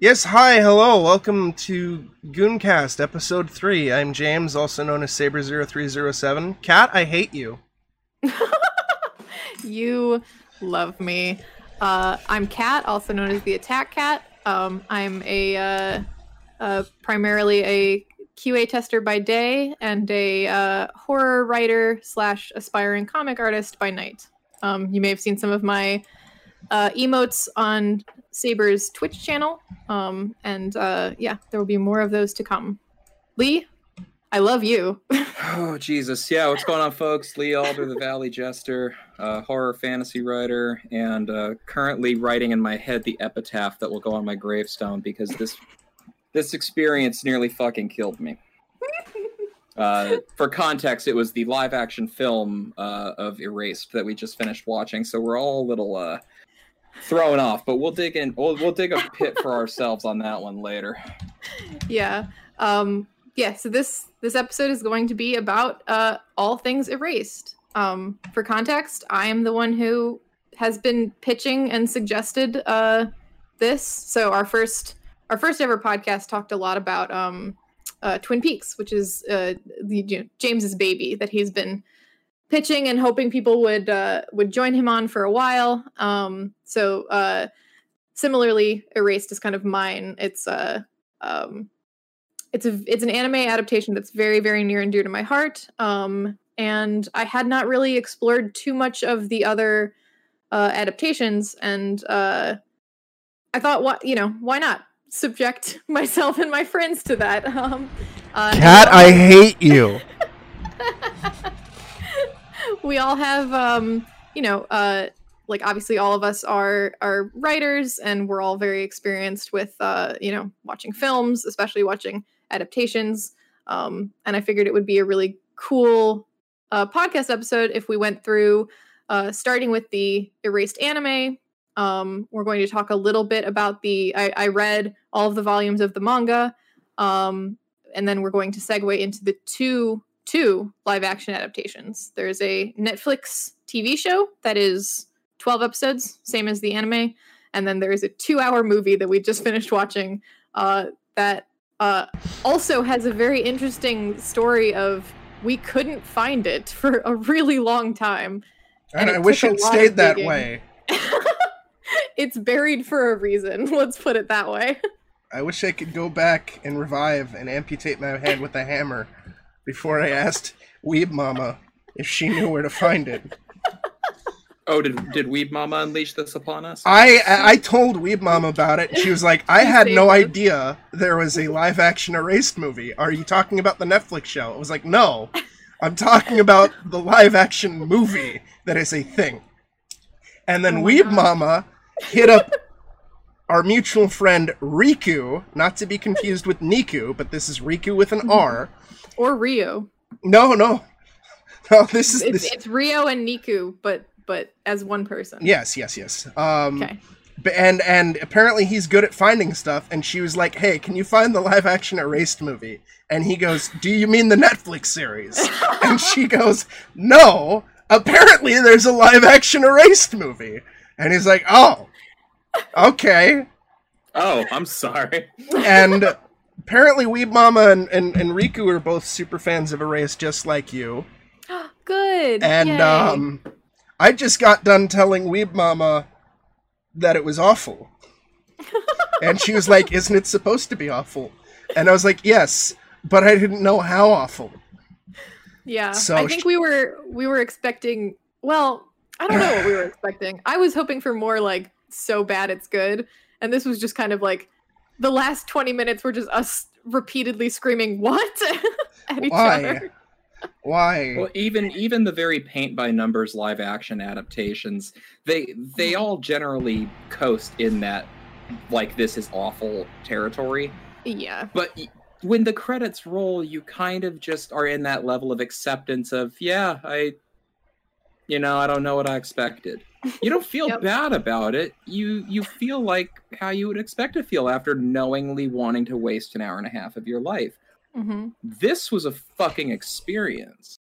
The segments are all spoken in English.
Yes, hi, hello, welcome to Gooncast, episode 3. I'm James, also known as Saber0307. Kat, I hate you. you love me. Uh, I'm Kat, also known as the Attack Cat. Um, I'm a uh, uh, primarily a QA tester by day and a uh, horror writer slash aspiring comic artist by night. Um, you may have seen some of my uh, emotes on Saber's Twitch channel. Um, and uh, yeah, there will be more of those to come. Lee, I love you. oh Jesus, yeah. What's going on, folks? Lee Alder, the Valley Jester, uh, horror fantasy writer, and uh, currently writing in my head the epitaph that will go on my gravestone because this this experience nearly fucking killed me. Uh, for context, it was the live action film uh, of Erased that we just finished watching, so we're all a little uh, thrown off. But we'll dig in. We'll we'll dig a pit for ourselves on that one later. Yeah. Um. Yeah. So this this episode is going to be about uh, all things Erased. Um. For context, I am the one who has been pitching and suggested uh, this. So our first our first ever podcast talked a lot about um uh, Twin Peaks, which is uh, the, you know, James's baby that he's been pitching and hoping people would uh, would join him on for a while. Um, so uh, similarly, Erased is kind of mine. It's a uh, um, it's a it's an anime adaptation that's very very near and dear to my heart. Um, and I had not really explored too much of the other uh, adaptations, and uh, I thought, what you know, why not? subject myself and my friends to that. Um, uh, Kat, I hate you. we all have, um, you know, uh, like obviously all of us are are writers, and we're all very experienced with, uh, you know, watching films, especially watching adaptations. Um, and I figured it would be a really cool uh, podcast episode if we went through, uh, starting with the erased anime, um, we're going to talk a little bit about the. I, I read all of the volumes of the manga, um, and then we're going to segue into the two two live action adaptations. There's a Netflix TV show that is 12 episodes, same as the anime, and then there's a two hour movie that we just finished watching uh, that uh, also has a very interesting story of we couldn't find it for a really long time. And, and I wish it stayed that way. it's buried for a reason. Let's put it that way. I wish I could go back and revive and amputate my head with a hammer before I asked Weeb Mama if she knew where to find it. Oh, did did Weeb Mama unleash this upon us? I I told Weeb Mama about it. She was like, "I had no idea there was a live action erased movie. Are you talking about the Netflix show?" I was like, "No, I'm talking about the live action movie that is a thing." And then oh Weeb God. Mama hit up our mutual friend Riku, not to be confused with Niku, but this is Riku with an R. Or Rio. No, no. No, this is it's, this... it's Rio and Niku, but but as one person. Yes, yes, yes. Um okay. And and apparently he's good at finding stuff. And she was like, "Hey, can you find the live action Erased movie?" And he goes, "Do you mean the Netflix series?" and she goes, "No, apparently there's a live action Erased movie." And he's like, "Oh, okay. Oh, I'm sorry. and apparently, Weeb Mama and, and, and Riku are both super fans of Erased, just like you. Good. And Yay. um, I just got done telling Weeb Mama that it was awful. and she was like, "Isn't it supposed to be awful?" And I was like, "Yes, but I didn't know how awful." Yeah, so I think she- we were we were expecting. Well, I don't know what we were expecting. I was hoping for more like so bad it's good. And this was just kind of like the last 20 minutes were just us repeatedly screaming, What? at each Why? other. Why? Well, even even the very paint by numbers live action adaptations, they they all generally coast in that like this is awful territory. Yeah. But when the credits roll, you kind of just are in that level of acceptance of, yeah, I you know, I don't know what I expected. You don't feel yep. bad about it. You you feel like how you would expect to feel after knowingly wanting to waste an hour and a half of your life. Mm-hmm. This was a fucking experience.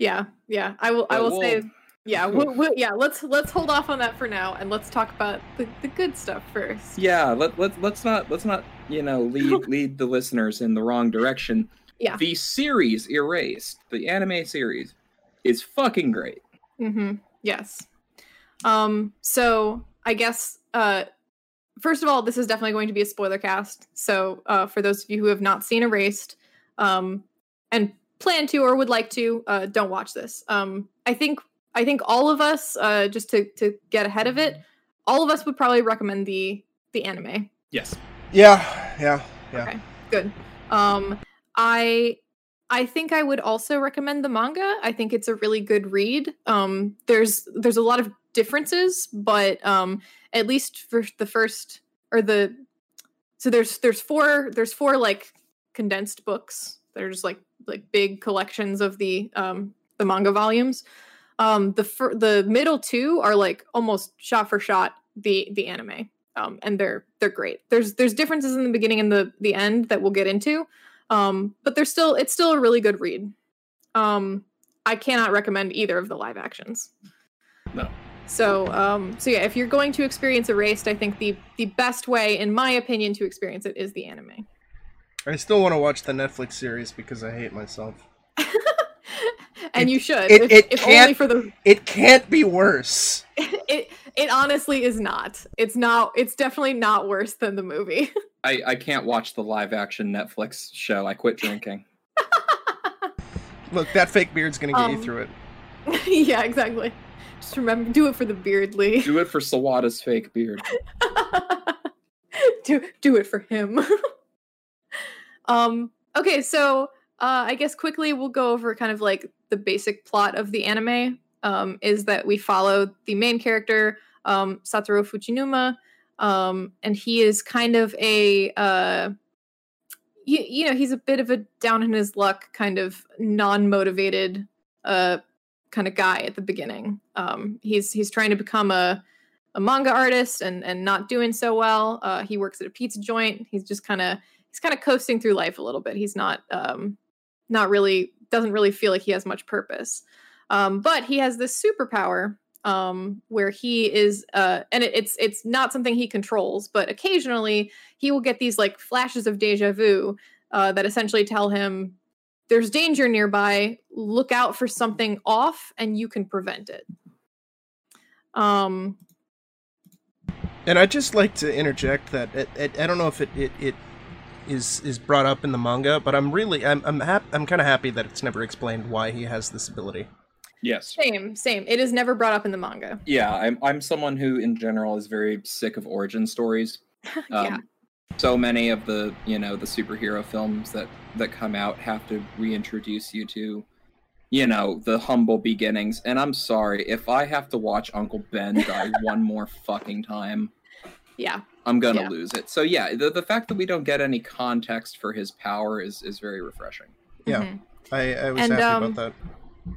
Yeah, yeah. I will. I will say Yeah, we, we, yeah. Let's let's hold off on that for now, and let's talk about the, the good stuff first. Yeah, let let let's not let's not you know lead lead the listeners in the wrong direction. Yeah. The series Erased, the anime series, is fucking great. Mm-hmm. Yes. Um. So I guess uh, first of all, this is definitely going to be a spoiler cast. So uh, for those of you who have not seen Erased, um, and plan to or would like to, uh, don't watch this. Um, I think I think all of us, uh, just to to get ahead of it, all of us would probably recommend the the anime. Yes. Yeah, yeah, yeah. Okay, good. Um, I I think I would also recommend the manga. I think it's a really good read. Um, there's there's a lot of differences, but um, at least for the first or the so there's there's four there's four like condensed books that are just like like big collections of the um the manga volumes. Um, the fir- the middle two are like almost shot for shot the the anime. Um, and they're they're great. There's there's differences in the beginning and the the end that we'll get into. Um, but there's still it's still a really good read. Um, I cannot recommend either of the live actions. No. So um, so yeah, if you're going to experience Erased, I think the the best way, in my opinion, to experience it is the anime. I still want to watch the Netflix series because I hate myself. and It- you should. it- if, it if can't- only for the It can't be worse. it it honestly is not. It's not it's definitely not worse than the movie. I, I can't watch the live action Netflix show. I quit drinking. Look, that fake beard's gonna get you Um, through it. yeah, exactly. Just remember do it for the beard, Lee. Do it for Sawada's fake beard. do do it for him. um okay, so uh I guess quickly we'll go over kind of like the basic plot of the anime. Um is that we follow the main character, um Satoru Fujinuma, um and he is kind of a uh you, you know, he's a bit of a down in his luck kind of non-motivated uh kind of guy at the beginning. Um he's he's trying to become a a manga artist and and not doing so well. Uh, he works at a pizza joint. He's just kind of he's kind of coasting through life a little bit. He's not um, not really doesn't really feel like he has much purpose. Um, but he has this superpower um, where he is uh, and it, it's it's not something he controls, but occasionally he will get these like flashes of deja vu uh, that essentially tell him there's danger nearby. Look out for something off, and you can prevent it. Um, And I'd just like to interject that it, it, I don't know if it, it, it is is brought up in the manga, but I'm really I'm I'm hap- I'm kind of happy that it's never explained why he has this ability. Yes. Same, same. It is never brought up in the manga. Yeah, I'm I'm someone who in general is very sick of origin stories. Um, yeah. So many of the you know the superhero films that that come out have to reintroduce you to, you know, the humble beginnings. And I'm sorry if I have to watch Uncle Ben die one more fucking time. Yeah. I'm gonna Yeah. lose it. So yeah, the the fact that we don't get any context for his power is is very refreshing. Yeah. Mhm. I, I was And, happy um, about that.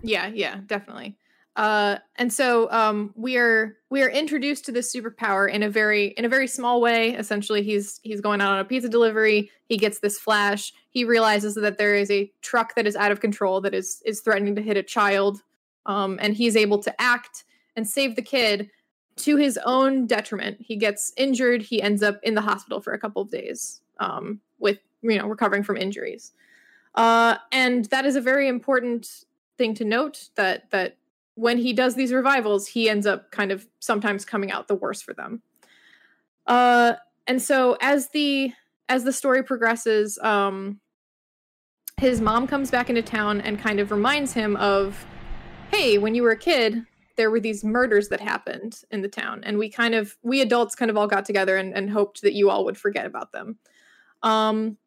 Yeah, yeah, definitely. Uh and so um we are we are introduced to this superpower in a very in a very small way. Essentially, he's he's going out on a pizza delivery, he gets this flash, he realizes that there is a truck that is out of control that is is threatening to hit a child. Um and he's able to act and save the kid to his own detriment. He gets injured, he ends up in the hospital for a couple of days um with you know recovering from injuries. Uh and that is a very important thing to note that that when he does these revivals, he ends up kind of sometimes coming out the worse for them. Uh, and so as the as the story progresses, um, his mom comes back into town and kind of reminds him of, hey, when you were a kid, there were these murders that happened in the town, and we kind of we adults kind of all got together and, and hoped that you all would forget about them. Um,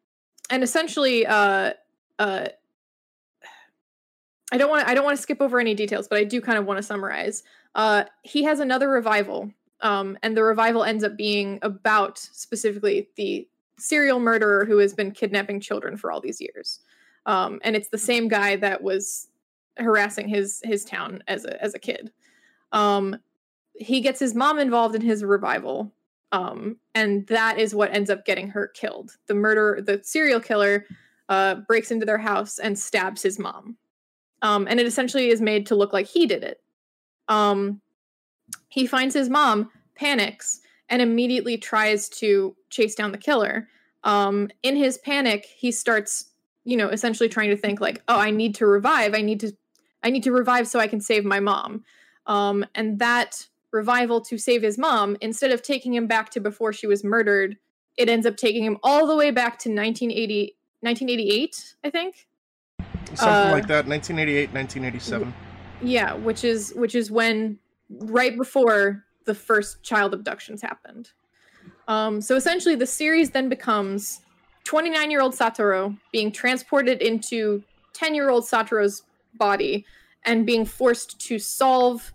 and essentially, uh, uh, I don't want I don't want to skip over any details, but I do kind of want to summarize. Uh, he has another revival, um, and the revival ends up being about specifically the serial murderer who has been kidnapping children for all these years. Um, and it's the same guy that was harassing his his town as a as a kid. Um, he gets his mom involved in his revival, um, and that is what ends up getting her killed. The murder, the serial killer, uh, breaks into their house and stabs his mom um, and it essentially is made to look like he did it. Um, he finds his mom, panics, and immediately tries to chase down the killer. Um, in his panic, he starts, you know, essentially trying to think like, "Oh, I need to revive. I need to, I need to revive so I can save my mom." Um, and that revival to save his mom, instead of taking him back to before she was murdered, it ends up taking him all the way back to 1980, 1988, I think. Something uh, like that, 1988, 1987. Yeah, which is which is when right before the first child abductions happened. Um, so essentially, the series then becomes 29 year old Satoru being transported into 10 year old Satoru's body and being forced to solve,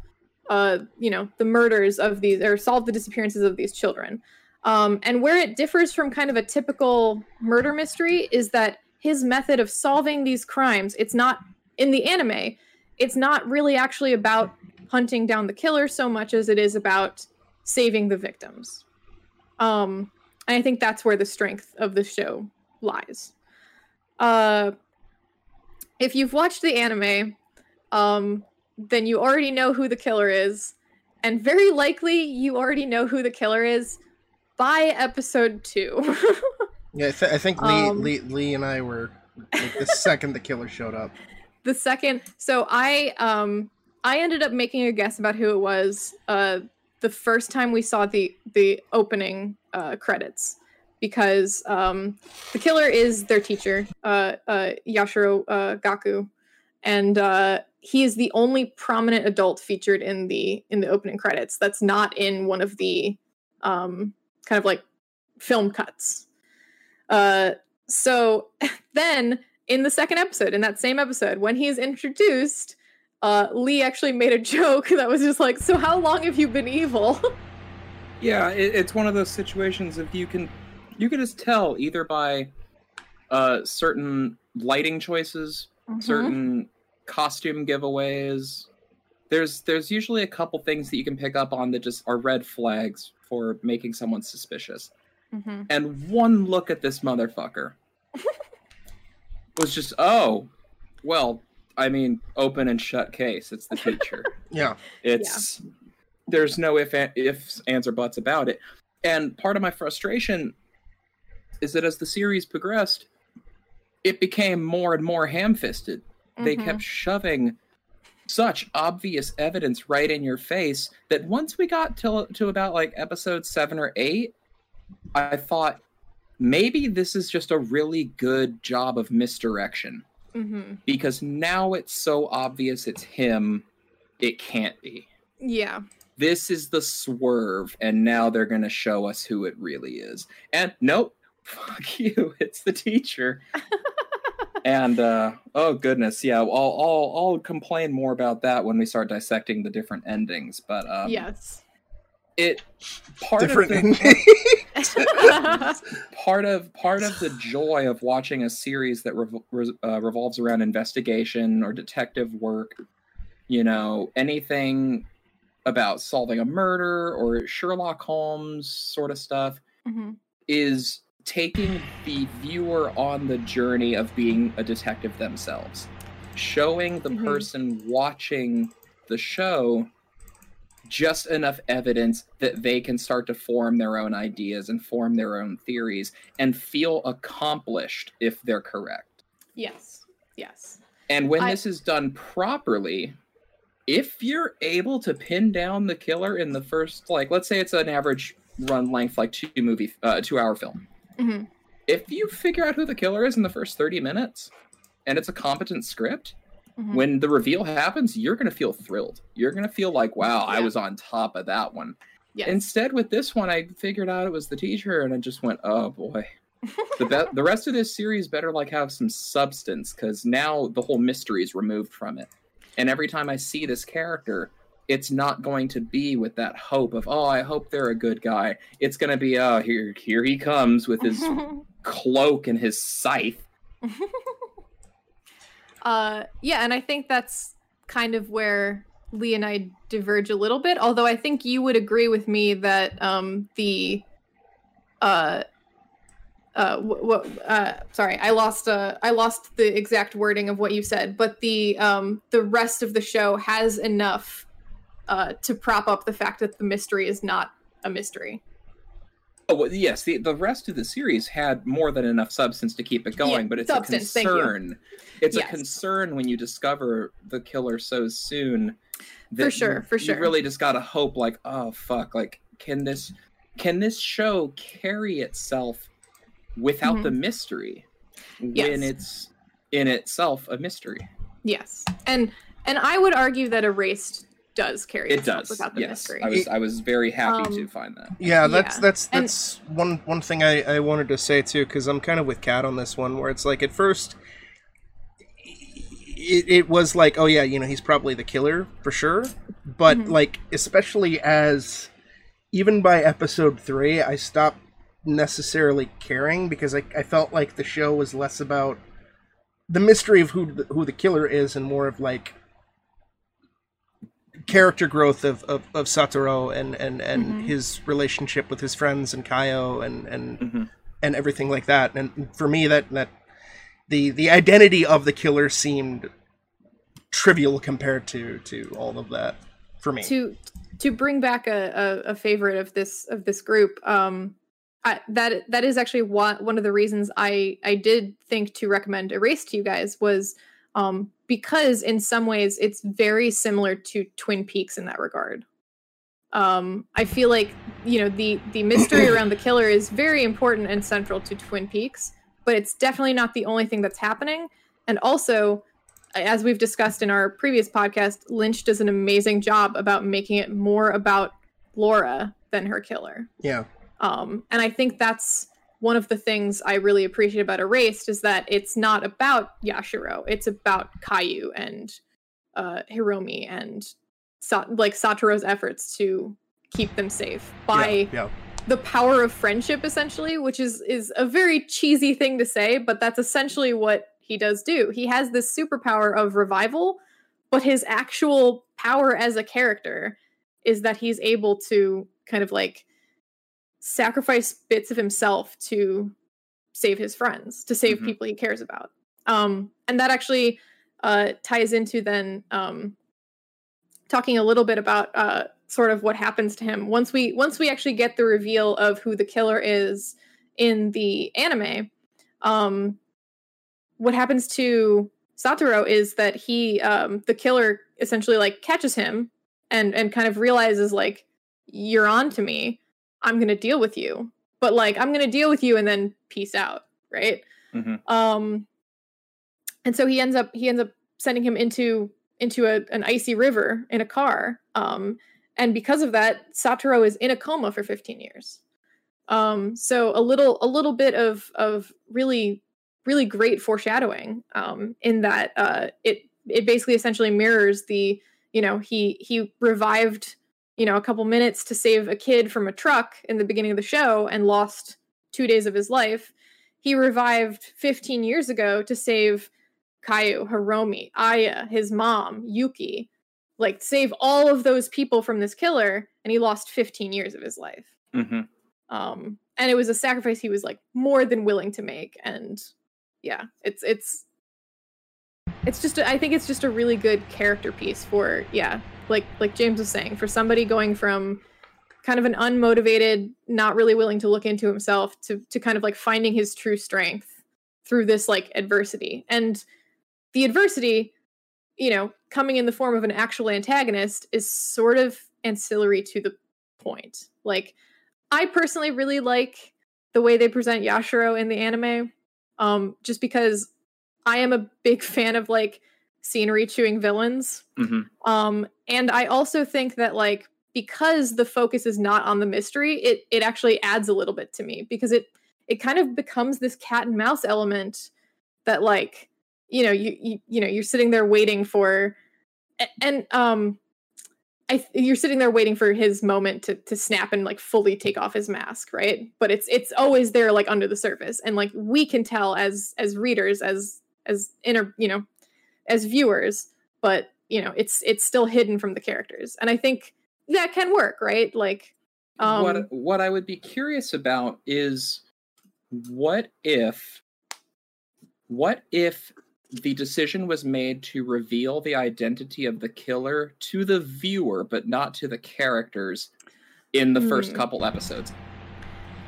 uh, you know, the murders of these or solve the disappearances of these children. Um, and where it differs from kind of a typical murder mystery is that his method of solving these crimes, it's not in the anime, it's not really actually about hunting down the killer so much as it is about saving the victims. Um, and I think that's where the strength of the show lies. Uh, if you've watched the anime, um, then you already know who the killer is, and very likely you already know who the killer is by episode two. yeah, I, th- I think Lee, um, Lee, Lee and I were like the second the killer showed up. The second, so I um I ended up making a guess about who it was uh, the first time we saw the the opening uh, credits because um, the killer is their teacher, uh, uh, Yashiro uh, Gaku, and uh, he is the only prominent adult featured in the in the opening credits. That's not in one of the um, kind of like film cuts. Uh, so then in the second episode, in that same episode, when he's introduced, uh, Lee actually made a joke that was just like, "So how long have you been evil?" yeah, it, it's one of those situations if you can, you can just tell either by uh, certain lighting choices, mm-hmm. certain costume giveaways. There's there's usually a couple things that you can pick up on that just are red flags for making someone suspicious. Mm-hmm. And one look at this motherfucker was just, oh, well, I mean, open and shut case. It's the teacher. yeah. It's yeah. there's no if ifs, ands, or buts about it. And part of my frustration is that as the series progressed, it became more and more ham-fisted. Mm-hmm. They kept shoving such obvious evidence right in your face that once we got to to about like episode seven or eight, I thought maybe this is just a really good job of misdirection mm-hmm. because now it's so obvious it's him, it can't be. Yeah. This is the swerve, and now they're going to show us who it really is. And nope, fuck you, it's the teacher. and uh, oh goodness, yeah, I'll, I'll I'll complain more about that when we start dissecting the different endings. But um, yes, it part different of the, part of part of the joy of watching a series that rev- uh, revolves around investigation or detective work you know anything about solving a murder or sherlock holmes sort of stuff mm-hmm. is taking the viewer on the journey of being a detective themselves showing the mm-hmm. person watching the show just enough evidence that they can start to form their own ideas and form their own theories and feel accomplished if they're correct. Yes. Yes. And when I... this is done properly, if you're able to pin down the killer in the first like let's say it's an average run length like two movie uh, two hour film. Mm-hmm. If you figure out who the killer is in the first 30 minutes and it's a competent script, Mm-hmm. When the reveal happens, you're going to feel thrilled. You're going to feel like, wow, yeah. I was on top of that one. Yes. Instead, with this one, I figured out it was the teacher, and I just went, oh boy. the be- the rest of this series better like have some substance because now the whole mystery is removed from it. And every time I see this character, it's not going to be with that hope of oh i hope they're a good guy it's going to be oh here here he comes with his cloak and his scythe uh, yeah, and I think that's kind of where Lee and I diverge a little bit. Although I think you would agree with me that um, the uh, uh, uh, sorry, I lost uh, I lost the exact wording of what you said, but the um, the rest of the show has enough uh, to prop up the fact that the mystery is not a mystery. Oh well, yes, the the rest of the series had more than enough substance to keep it going, Yeah, but it's a concern. It's Yes. a concern when you discover the killer so soon. for sure, you- for You sure. really just gotta hope, like, oh fuck, like, can this can this show carry itself without the mystery Mm-hmm. Yes. when it's in itself a mystery? Yes, and and I would argue that Erased does carry It does. without the Yes, mystery. I was I was very happy to Um, find that. Yeah, that's Yeah, that's and- that's one one thing I, I wanted to say too, because I'm kind of with Kat on this one, where it's like at first it, it was like, oh yeah, you know, he's probably the killer for sure, but Mhm. like especially as even by episode three, I stopped necessarily caring because I, I felt like the show was less about the mystery of who the, who the killer is and more of like character growth of, of, of Satoru and, and, and Mhm. his relationship with his friends and Kayo and, and Mhm. and everything like that. And for me that that the the identity of the killer seemed trivial compared to to all of that for me. to to bring back a, a, a favorite of this of this group um I, that that is actually one one of the reasons i i did think to recommend erase to you guys was um because in some ways it's very similar to twin peaks in that regard um i feel like you know the the mystery around the killer is very important and central to twin peaks but it's definitely not the only thing that's happening and also as we've discussed in our previous podcast, Lynch does an amazing job about making it more about Laura than her killer. yeah. Um, and I think that's one of the things I really appreciate about Erased is that it's not about Yashiro. It's about Kayo and uh, Hiromi and Sa- like Satoru's efforts to keep them safe by yeah, yeah. the power of friendship essentially which is is a very cheesy thing to say but that's essentially what he does do he has this superpower of revival but his actual power as a character is that he's able to kind of like sacrifice bits of himself to save his friends to save Mhm. people he cares about. Um and that actually uh ties into then um talking a little bit about uh sort of what happens to him. Once we once we actually get the reveal of who the killer is in the anime um what happens to Satoru is that he um the killer essentially like catches him and and kind of realizes like you're on to me i'm gonna deal with you but like i'm gonna deal with you and then peace out right Mhm. um and so he ends up he ends up sending him into into a, an icy river in a car um and because of that satoru is in a coma for 15 years um so a little a little bit of of really really great foreshadowing um in that uh it it basically essentially mirrors the you know he he revived you know a couple minutes to save a kid from a truck in the beginning of the show and lost 2 days of his life he revived 15 years ago to save Kayo, Hiromi, Aya, his mom, Yuki, like save all of those people from this killer, and he lost 15 years of his life. Mhm. Um, and it was a sacrifice he was like more than willing to make. And yeah, it's it's it's just a, I think it's just a really good character piece for yeah, like like James was saying, for somebody going from kind of an unmotivated, not really willing to look into himself to to kind of like finding his true strength through this like adversity. And the adversity, you know, coming in the form of an actual antagonist is sort of ancillary to the point. Like I personally really like the way they present Yashiro in the anime um just because I am a big fan of like scenery chewing villains. Mhm. Um, and I also think that like because the focus is not on the mystery, it it actually adds a little bit to me because it it kind of becomes this cat and mouse element that like you know you you, you know you're sitting there waiting for and um I you're sitting there waiting for his moment to to snap and like fully take off his mask, right? But it's it's always there like under the surface and like we can tell as as readers as as inner, you know, as viewers, but you know, it's it's still hidden from the characters. And I think that can work, right? Like um what what I would be curious about is what if what if the decision was made to reveal the identity of the killer to the viewer, but not to the characters in the first Hmm. couple episodes.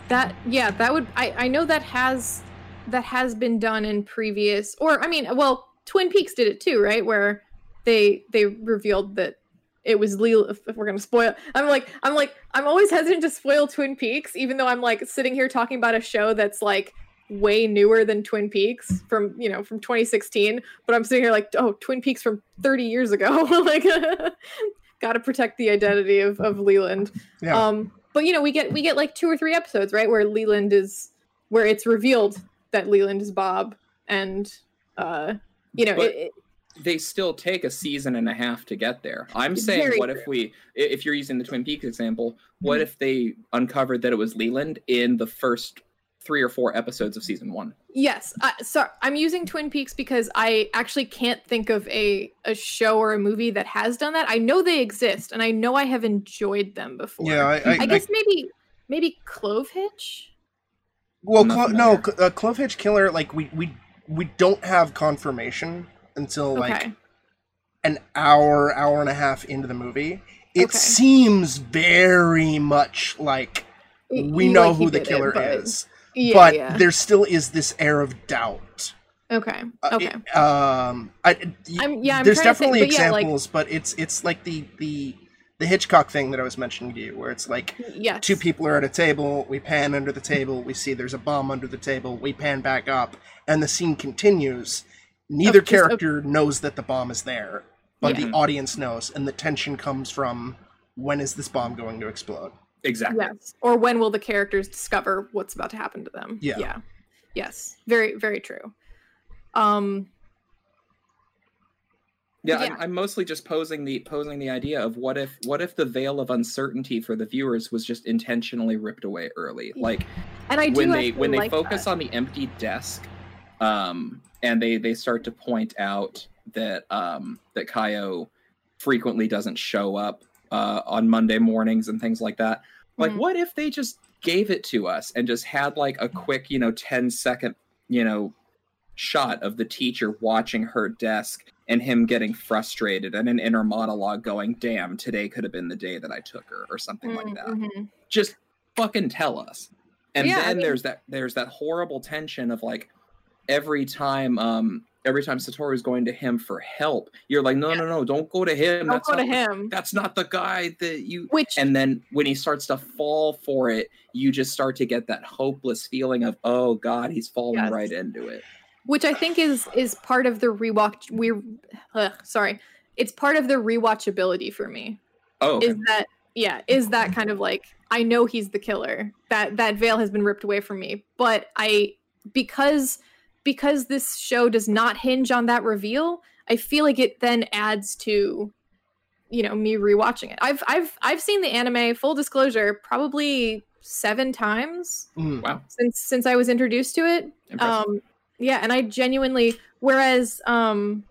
That yeah, that would I I know that has that has been done in previous or I mean, well, Twin Peaks did it too, right? Where they they revealed that it was Leo if, if we're going to spoil. I'm like I'm like I'm always hesitant to spoil Twin Peaks even though I'm like sitting here talking about a show that's like way newer than Twin Peaks from, you know, from 2016, but I'm sitting here like, "Oh, Twin Peaks from 30 years ago." like got to protect the identity of of Leland. Yeah. Um, but you know, we get we get like two or three episodes, right, where Leland is where it's revealed that Leland is Bob, and uh, you know, it, it- They still take a season and a half to get there. I'm saying, what true. if we, if you're using the Twin Peaks example, what Mhm. if they uncovered that it was Leland in the first three or four episodes of season one? yes. Uh, so I'm using Twin Peaks because I actually can't think of a a show or a movie that has done that. I know they exist, and I know I have enjoyed them before. yeah, I, I, I guess maybe maybe Clove Hitch. well, Clo- no, uh, Clovehitch Killer, like we we we don't have confirmation until like okay. an hour, hour and a half into the movie. It Okay. seems very much like we know like who the did it, killer but- is, Yeah, but yeah. there still is this air of doubt. Okay. Uh, Okay. it- um, I, I'm yeah. I'm there's to think, definitely but yeah, like examples, but it's it's like the the the Hitchcock thing that I was mentioning to you, where it's like yes. two people are at a table, we pan under the table, we see there's a bomb under the table, we pan back up, and the scene continues. Neither just a- character knows that the bomb is there, but Yeah. the audience knows, and the tension comes from when is this bomb going to explode? Exactly. Yes. Or when will the characters discover what's about to happen to them? Yeah. Yeah. Yes. Very, very true. Um, Yeah, Yeah. I'm, I'm mostly just posing the posing the idea of what if what if the veil of uncertainty for the viewers was just intentionally ripped away early, like and I do when they when they like focus that. on the empty desk, um, and they they start to point out that um that Kayo frequently doesn't show up uh on Monday mornings and things like that. Like, Mhm. what if they just gave it to us and just had like a quick, you know, 10 second, you know, shot of the teacher watching her desk and him getting frustrated and an inner monologue going, damn, today could have been the day that I took her or something like that. Mhm. Just fucking tell us. And Yeah, I then mean- there's that there's that horrible tension of like every time um every time Satoru's going to him for help, you're like, no, no, no, don't go to him. Don't That's go to not- him. That's not the guy that you Which and then when he starts to fall for it you just start to get that hopeless feeling of oh god he's falling Yes. right into it which I think is is part of the rewatch. We, ugh, sorry, it's part of the rewatchability for me. oh okay. Is that yeah? Is that kind of like I know he's the killer. That that veil has been ripped away from me, but I because because this show does not hinge on that reveal. I feel like it then adds to you know me rewatching it. I've I've I've seen the anime. Full disclosure, probably seven times Mm. wow since since I was introduced to it. impressive. Um, yeah, and I genuinely, whereas, um,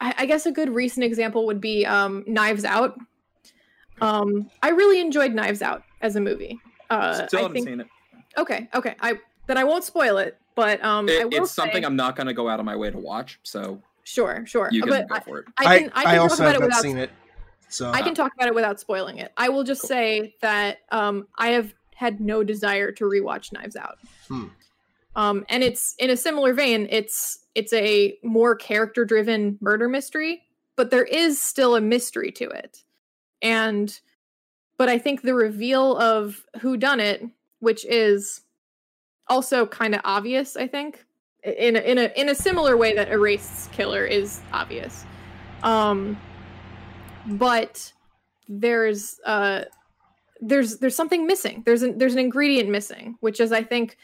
I, I guess a good recent example would be um, Knives Out. Um, I really enjoyed Knives Out as a movie. Uh, still I haven't think seen it, okay, okay. I then I won't spoil it, but um, I It- will it's something i'm not going to go out of my way to watch so sure, sure. you can but go I, for it I can I, can talk also about have it not without seen it. So I can talk about it without spoiling it. I will just Cool. say that um, I have had no desire to rewatch Knives Out. Hmm. Um, and it's in a similar vein. It's it's a more character driven murder mystery, but there is still a mystery to it. And but I think the reveal of who done it, which is also kind of obvious, I think, in a, in a in a similar way that Erased's killer is obvious. Um, but there's uh there's there's something missing there's an there's an ingredient missing which is i think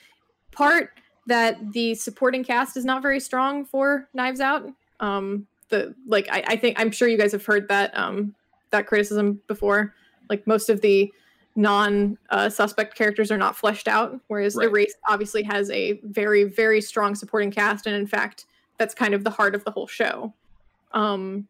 part that the supporting cast is not very strong for knives out. Um the like i, I think i'm sure you guys have heard that um that criticism before. Like most of the non uh, suspect characters are not fleshed out whereas Right. erased obviously has a very very strong supporting cast and in fact that's kind of the heart of the whole show. Um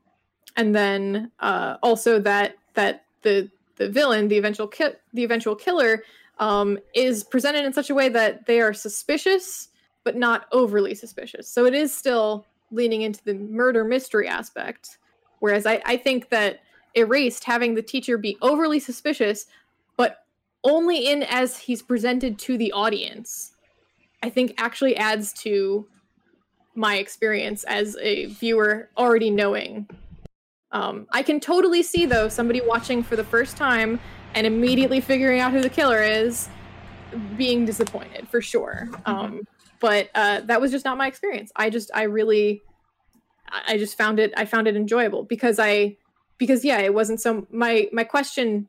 and then uh, also that that the the villain, the eventual ki- the eventual killer, um, is presented in such a way that they are suspicious but not overly suspicious. So it is still leaning into the murder mystery aspect. Whereas I, I think that Erased, having the teacher be overly suspicious, but only in as he's presented to the audience, I think actually adds to my experience as a viewer already knowing. Um, I can totally see though somebody watching for the first time and immediately figuring out who the killer is being disappointed for sure. Mm-hmm. Um, but uh, that was just not my experience. I just I really I just found it I found it enjoyable because I because yeah it wasn't so my my question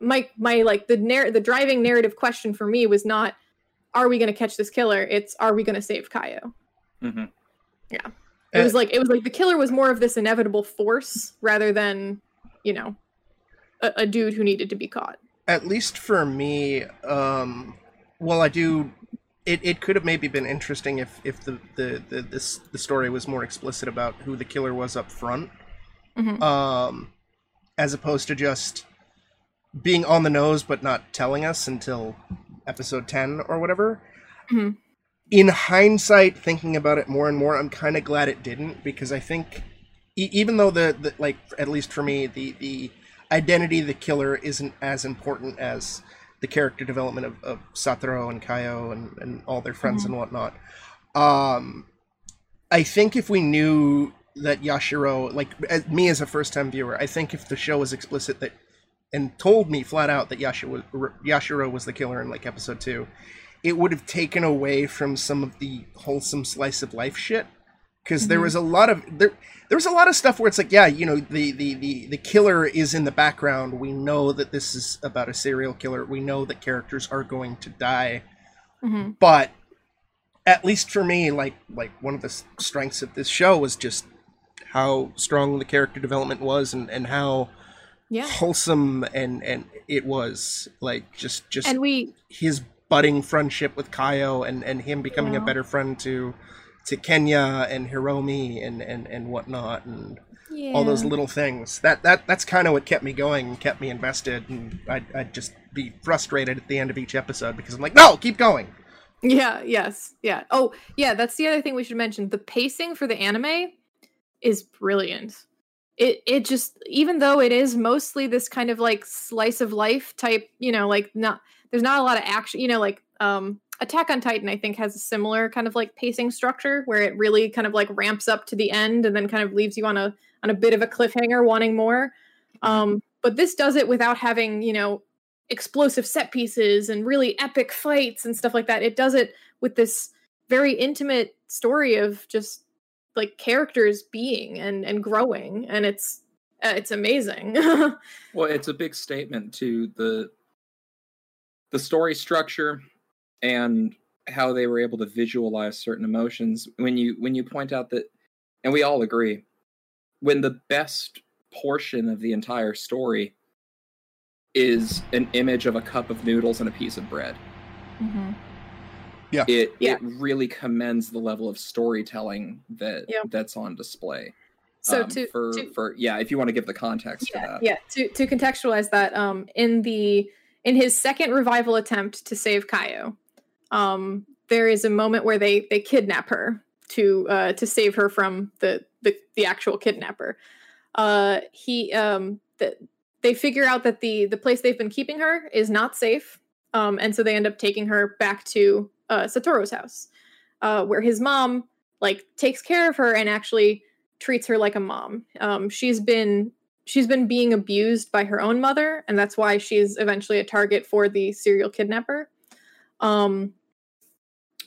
my my like the narr- the driving narrative question for me was not are we going to catch this killer it's are we going to save Kayo mm-hmm. yeah it was like it was like the killer was more of this inevitable force rather than you know a, a dude who needed to be caught. At least for me um well i do it, it could have maybe been interesting if if the the the, this, the story was more explicit about who the killer was up front mm-hmm. um as opposed to just being on the nose but not telling us until episode 10 or whatever. Mm-hmm. In hindsight, thinking about it more and more, I'm kind of glad it didn't because I think, e- even though the, the like at least for me, the the identity of the killer isn't as important as the character development of, of Satoru and Kayo and, and all their friends mm-hmm. and whatnot. Um, I think if we knew that Yashiro, like as, me as a first time viewer, I think if the show was explicit that and told me flat out that Yashiro, Yashiro was the killer in like episode two, it would have taken away from some of the wholesome slice of life shit because mm-hmm. there was a lot of there there was a lot of stuff where it's like yeah you know the, the the the killer is in the background we know that this is about a serial killer we know that characters are going to die mm-hmm. but at least for me like like one of the strengths of this show was just how strong the character development was and and how yeah. wholesome and and it was like just just and we his budding friendship with Kayo and, and him becoming yeah. a better friend to to Kenya and Hiromi and, and, and whatnot and yeah. all those little things. That that that's kind of what kept me going, kept me invested, and I'd, I'd just be frustrated at the end of each episode because I'm like, no, keep going. Yeah. Yes. Yeah. Oh, yeah. That's the other thing we should mention. The pacing for the anime is brilliant. It it just even though it is mostly this kind of like slice of life type, you know, like not there's not a lot of action you know like um attack on titan i think has a similar kind of like pacing structure where it really kind of like ramps up to the end and then kind of leaves you on a on a bit of a cliffhanger wanting more. Um but this does it without having you know explosive set pieces and really epic fights and stuff like that. It does it with this very intimate story of just like characters being and and growing and it's uh, it's amazing. Well it's a big statement to the the story structure and how they were able to visualize certain emotions when you when you point out that and we all agree when the best portion of the entire story is an image of a cup of noodles and a piece of bread mm-hmm. yeah it yeah. it really commends the level of storytelling that yeah. that's on display so um, to, for to, for yeah if you want to give the context yeah, to that yeah to to contextualize that um in the in his second revival attempt to save Kayo, um, there is a moment where they they kidnap her to uh, to save her from the the, the actual kidnapper. Uh, he um, the, they figure out that the the place they've been keeping her is not safe, um, and so they end up taking her back to uh, Satoru's house, uh, where his mom like takes care of her and actually treats her like a mom. Um, she's been she's been being abused by her own mother, and that's why she's eventually a target for the serial kidnapper. Um,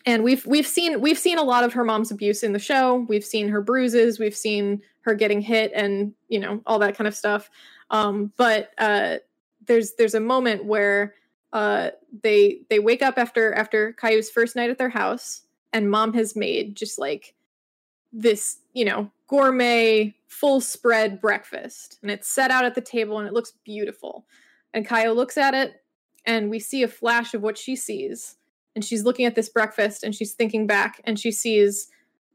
and we've we've seen we've seen a lot of her mom's abuse in the show. We've seen her bruises. We've seen her getting hit, and you know all that kind of stuff. Um, but uh, there's there's a moment where uh, they they wake up after after Kayo's first night at their house, and mom has made just like this you know gourmet full spread breakfast and it's set out at the table and it looks beautiful and Kayo looks at it and we see a flash of what she sees and she's looking at this breakfast and she's thinking back and she sees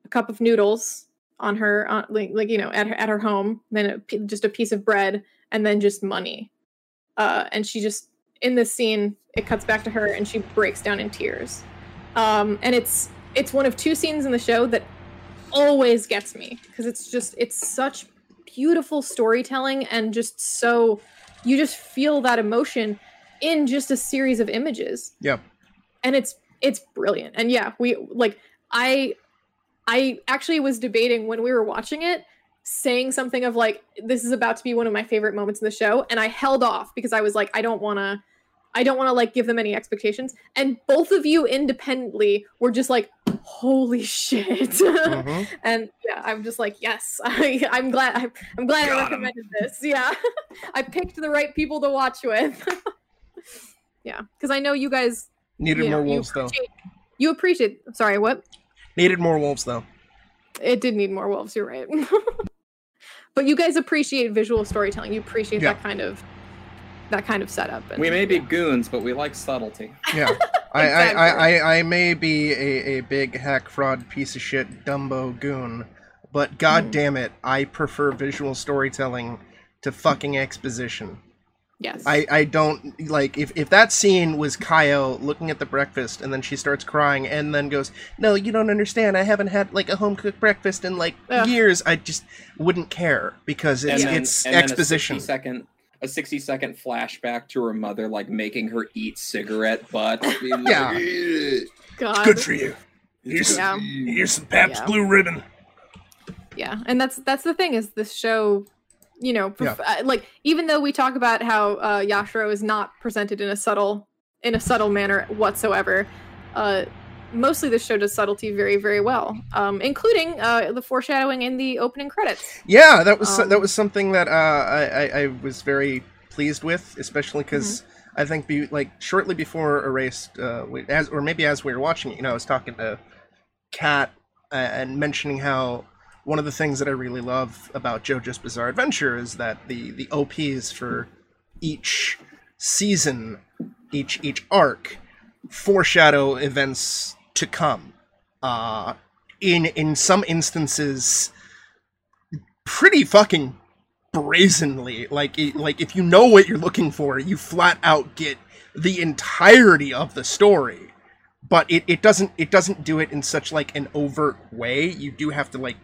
a cup of noodles on her uh, like, like you know at her at her home then a, just a piece of bread and then just money uh, and she just in this scene it cuts back to her and she breaks down in tears um, and it's it's one of two scenes in the show that always gets me because it's just it's such beautiful storytelling and just so you just feel that emotion in just a series of images. Yep. And it's it's brilliant. And yeah, we like I I actually was debating when we were watching it saying something of like this is about to be one of my favorite moments in the show and I held off because I was like I don't want to I don't want to like give them any expectations. And both of you independently were just like, holy shit. Mm-hmm. and yeah, I'm just like, yes, I, I'm glad. I'm, I'm glad Got I recommended him. this. Yeah, I picked the right people to watch with. yeah, because I know you guys needed you know, more wolves though. You appreciate. Sorry, what? Needed more wolves though. It did need more wolves. You're right. but you guys appreciate visual storytelling. You appreciate yeah. that kind of that kind of setup. And, we may be goons, but we like subtlety. Yeah. I, I, I, I, may be a, a big hack fraud piece of shit Dumbo goon, but god mm. damn it, I prefer visual storytelling to fucking exposition. Yes. I, I don't like if, if that scene was Kayo looking at the breakfast and then she starts crying and then goes, No, you don't understand. I haven't had like a home cooked breakfast in like Ugh. years. I just wouldn't care because it's then, it's exposition. second a 60 second flashback to her mother like making her eat cigarette butts. yeah. God. It's good for you. Here's, yeah. here's some Pabst yeah. Blue Ribbon. Yeah, and that's that's the thing is this show, you know, pref- yeah. uh, like even though we talk about how uh, Yashiro is not presented in a subtle in a subtle manner whatsoever, uh, mostly the show does subtlety very very well um, including uh, the foreshadowing in the opening credits yeah that was um, that was something that uh, I, I was very pleased with especially because mm-hmm. i think be, like shortly before erased uh, as or maybe as we were watching it you know i was talking to kat uh, and mentioning how one of the things that i really love about jojo's bizarre adventure is that the the ops for each season each each arc foreshadow events to come. Uh, in in some instances, pretty fucking brazenly. Like like if you know what you're looking for, you flat out get the entirety of the story. But it, it doesn't it doesn't do it in such like an overt way. You do have to like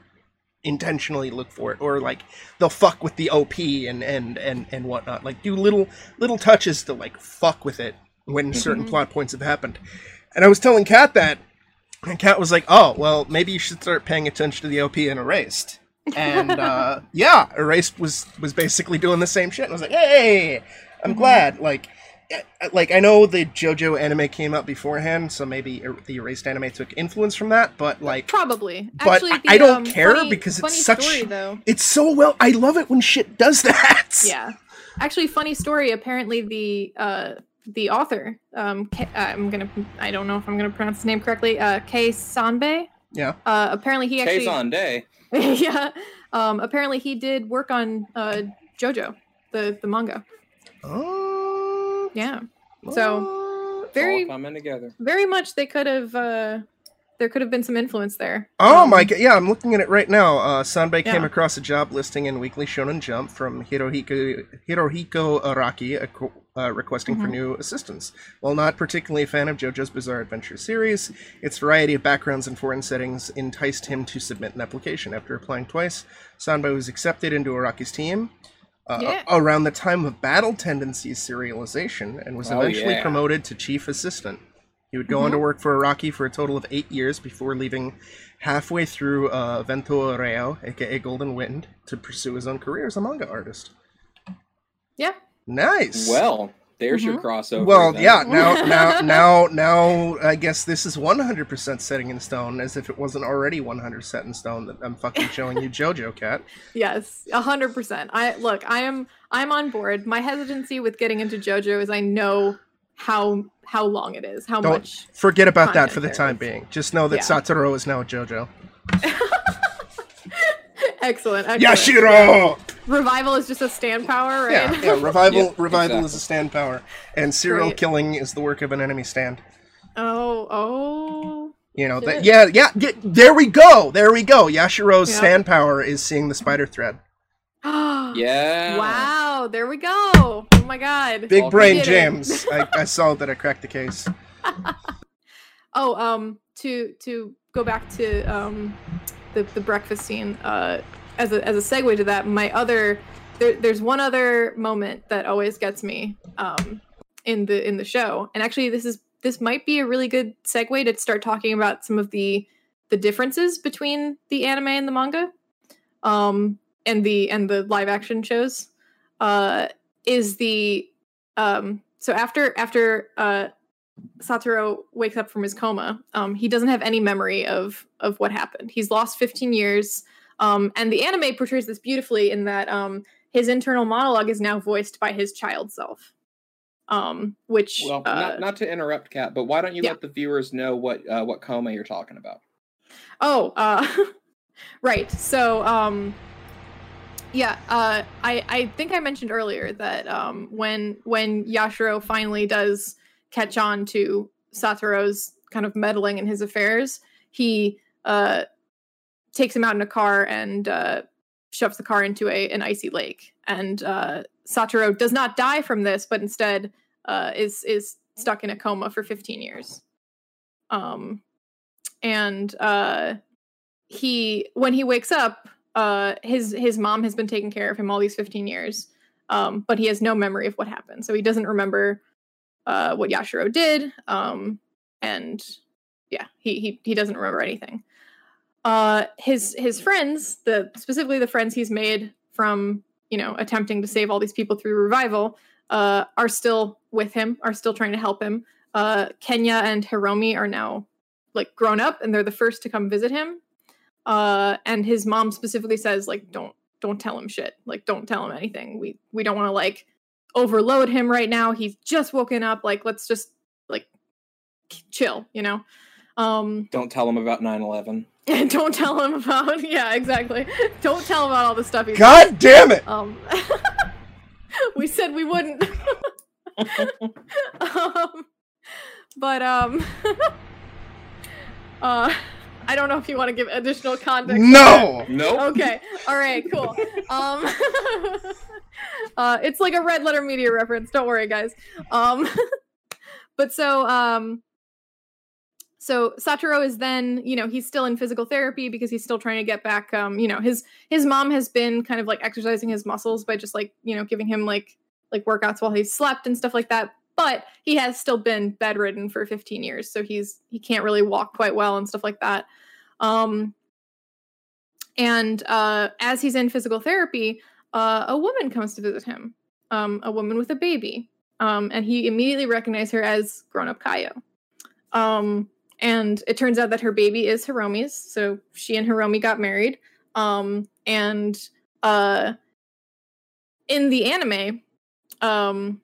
intentionally look for it or like they'll fuck with the op and and and and whatnot like do little little touches to like fuck with it when certain mm-hmm. plot points have happened and I was telling Kat that, and Kat was like, "Oh, well, maybe you should start paying attention to the OP in Erased." And uh, yeah, Erased was was basically doing the same shit. And I was like, "Hey, I'm mm-hmm. glad." Like, like I know the JoJo anime came out beforehand, so maybe er, the Erased anime took influence from that. But like, probably. But Actually, the, I don't um, care funny, because it's such. Story, though. It's so well. I love it when shit does that. Yeah. Actually, funny story. Apparently, the uh, the author. Um, K- uh, I'm gonna. I don't know if I'm gonna pronounce his name correctly. Uh, Kei Sanbe. Yeah. Uh, apparently he actually. Kei Sanbe. yeah. Um, apparently he did work on uh, JoJo, the the manga. Oh. Yeah. So very coming together. Very much they could have. Uh, there could have been some influence there. Oh um, my god! Yeah, I'm looking at it right now. Uh, Sanbe yeah. came across a job listing in Weekly Shonen Jump from Hirohiko Hirohiko Araki, a uh, requesting mm-hmm. for new assistance. While not particularly a fan of JoJo's Bizarre Adventure series, its variety of backgrounds and foreign settings enticed him to submit an application. After applying twice, Sanbe was accepted into Araki's team. Uh, yeah. around the time of Battle Tendency's serialization, and was oh, eventually yeah. promoted to chief assistant. He would go mm-hmm. on to work for Araki for a total of eight years before leaving halfway through uh, Vento Aureo, aka Golden Wind, to pursue his own career as a manga artist. Yeah, Nice. Well, there's mm-hmm. your crossover. Well, then. yeah. Now, now, now, now. I guess this is 100% setting in stone, as if it wasn't already 100 set in stone. That I'm fucking showing you JoJo Kat. Yes, 100%. I look. I am. I'm on board. My hesitancy with getting into JoJo is I know how how long it is. How Don't much. Forget about that for the time is. being. Just know that yeah. Satoru is now JoJo. excellent, excellent. Yashiro. Revival is just a stand power, right? Yeah, yeah. Revival, revival exactly. is a stand power, and serial Great. killing is the work of an enemy stand. Oh, oh. You know that? Yeah, yeah. Get, there we go. There we go. Yashiro's yep. stand power is seeing the spider thread. yeah. Wow. There we go. Oh my god. Big brain James. I, I saw that I cracked the case. Oh, um, to to go back to um, the the breakfast scene. Uh, as a as a segue to that, my other there, there's one other moment that always gets me um in the in the show, and actually this is this might be a really good segue to start talking about some of the the differences between the anime and the manga, um, and the and the live action shows. Uh, is the um so after after uh Satoru wakes up from his coma, um, he doesn't have any memory of of what happened. He's lost 15 years, um, and the anime portrays this beautifully in that um, his internal monologue is now voiced by his child self. Um, which well, uh, not, not to interrupt, Kat, but why don't you yeah. let the viewers know what uh, what coma you're talking about? Oh, uh, right. So, um, yeah, uh, I I think I mentioned earlier that um, when when Yashiro finally does catch on to Satoru's kind of meddling in his affairs, he uh, takes him out in a car and uh, shoves the car into a an icy lake. And uh, Satoru does not die from this, but instead uh, is is stuck in a coma for 15 years. Um, and uh, he when he wakes up, uh, his his mom has been taking care of him all these 15 years, um, but he has no memory of what happened. So he doesn't remember uh, what Yashiro did, um, and yeah, he, he he doesn't remember anything. Uh, his his friends, the specifically the friends he's made from you know attempting to save all these people through revival, uh, are still with him, are still trying to help him. Uh, Kenya and Hiromi are now like grown up, and they're the first to come visit him. Uh, and his mom specifically says like, don't don't tell him shit, like don't tell him anything. We we don't want to like overload him right now. He's just woken up. Like, let's just like chill, you know. Um Don't tell him about 9/11. and don't tell him about yeah, exactly. Don't tell him about all the stuff he's God damn it! um we said we wouldn't. um, but um uh I don't know if you want to give additional context. No! Nope. Okay. All right. Cool. Um, uh, it's like a red letter media reference. Don't worry, guys. Um, but so, um, so Satoru is then, you know, he's still in physical therapy because he's still trying to get back. Um, you know, his his mom has been kind of like exercising his muscles by just like you know giving him like like workouts while he slept and stuff like that. But he has still been bedridden for 15 years, so he's he can't really walk quite well and stuff like that. Um, and uh, as he's in physical therapy, uh, a woman comes to visit him, um, a woman with a baby, um, and he immediately recognized her as grown-up Kayo. Um, and it turns out that her baby is Hiromi's, so she and Hiromi got married. Um, and uh, in the anime, um,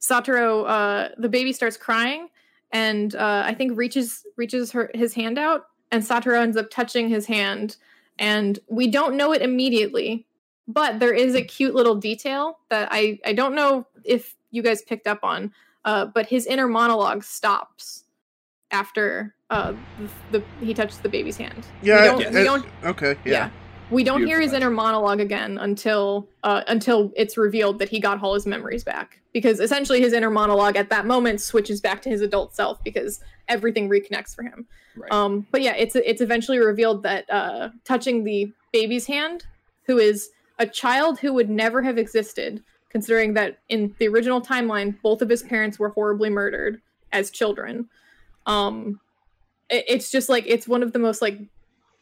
Satoru, uh, the baby starts crying, and uh, I think reaches reaches her his hand out, and Satoru ends up touching his hand, and we don't know it immediately, but there is a cute little detail that I I don't know if you guys picked up on, uh, but his inner monologue stops after uh, the, the he touches the baby's hand. Yeah, we don't, it- we don't Okay, yeah. yeah. We don't hear his inner monologue again until uh, until it's revealed that he got all his memories back. Because essentially, his inner monologue at that moment switches back to his adult self because everything reconnects for him. Right. Um, but yeah, it's it's eventually revealed that uh, touching the baby's hand, who is a child who would never have existed, considering that in the original timeline, both of his parents were horribly murdered as children. Um, it- it's just like it's one of the most like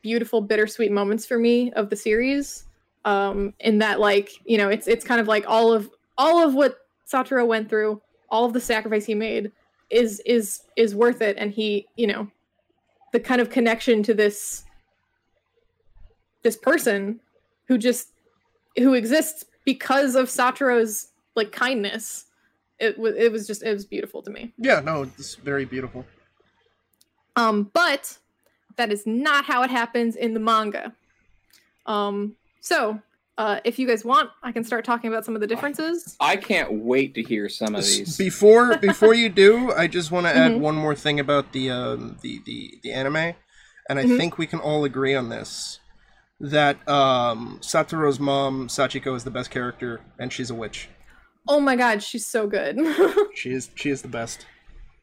beautiful bittersweet moments for me of the series. Um in that like you know it's it's kind of like all of all of what Satoru went through all of the sacrifice he made is is is worth it. And he you know the kind of connection to this this person who just who exists because of Satoru's like kindness it was it was just it was beautiful to me. Yeah, no, it's very beautiful. um, but that is not how it happens in the manga. Um, so uh, if you guys want, I can start talking about some of the differences. I can't wait to hear some of these. Before before you do, I just want to add Mhm. one more thing about the um, the, the the anime, and I Mhm. think we can all agree on this that um, Satoru's mom Sachiko is the best character, and she's a witch. Oh my god, she's so good. She is she is the best.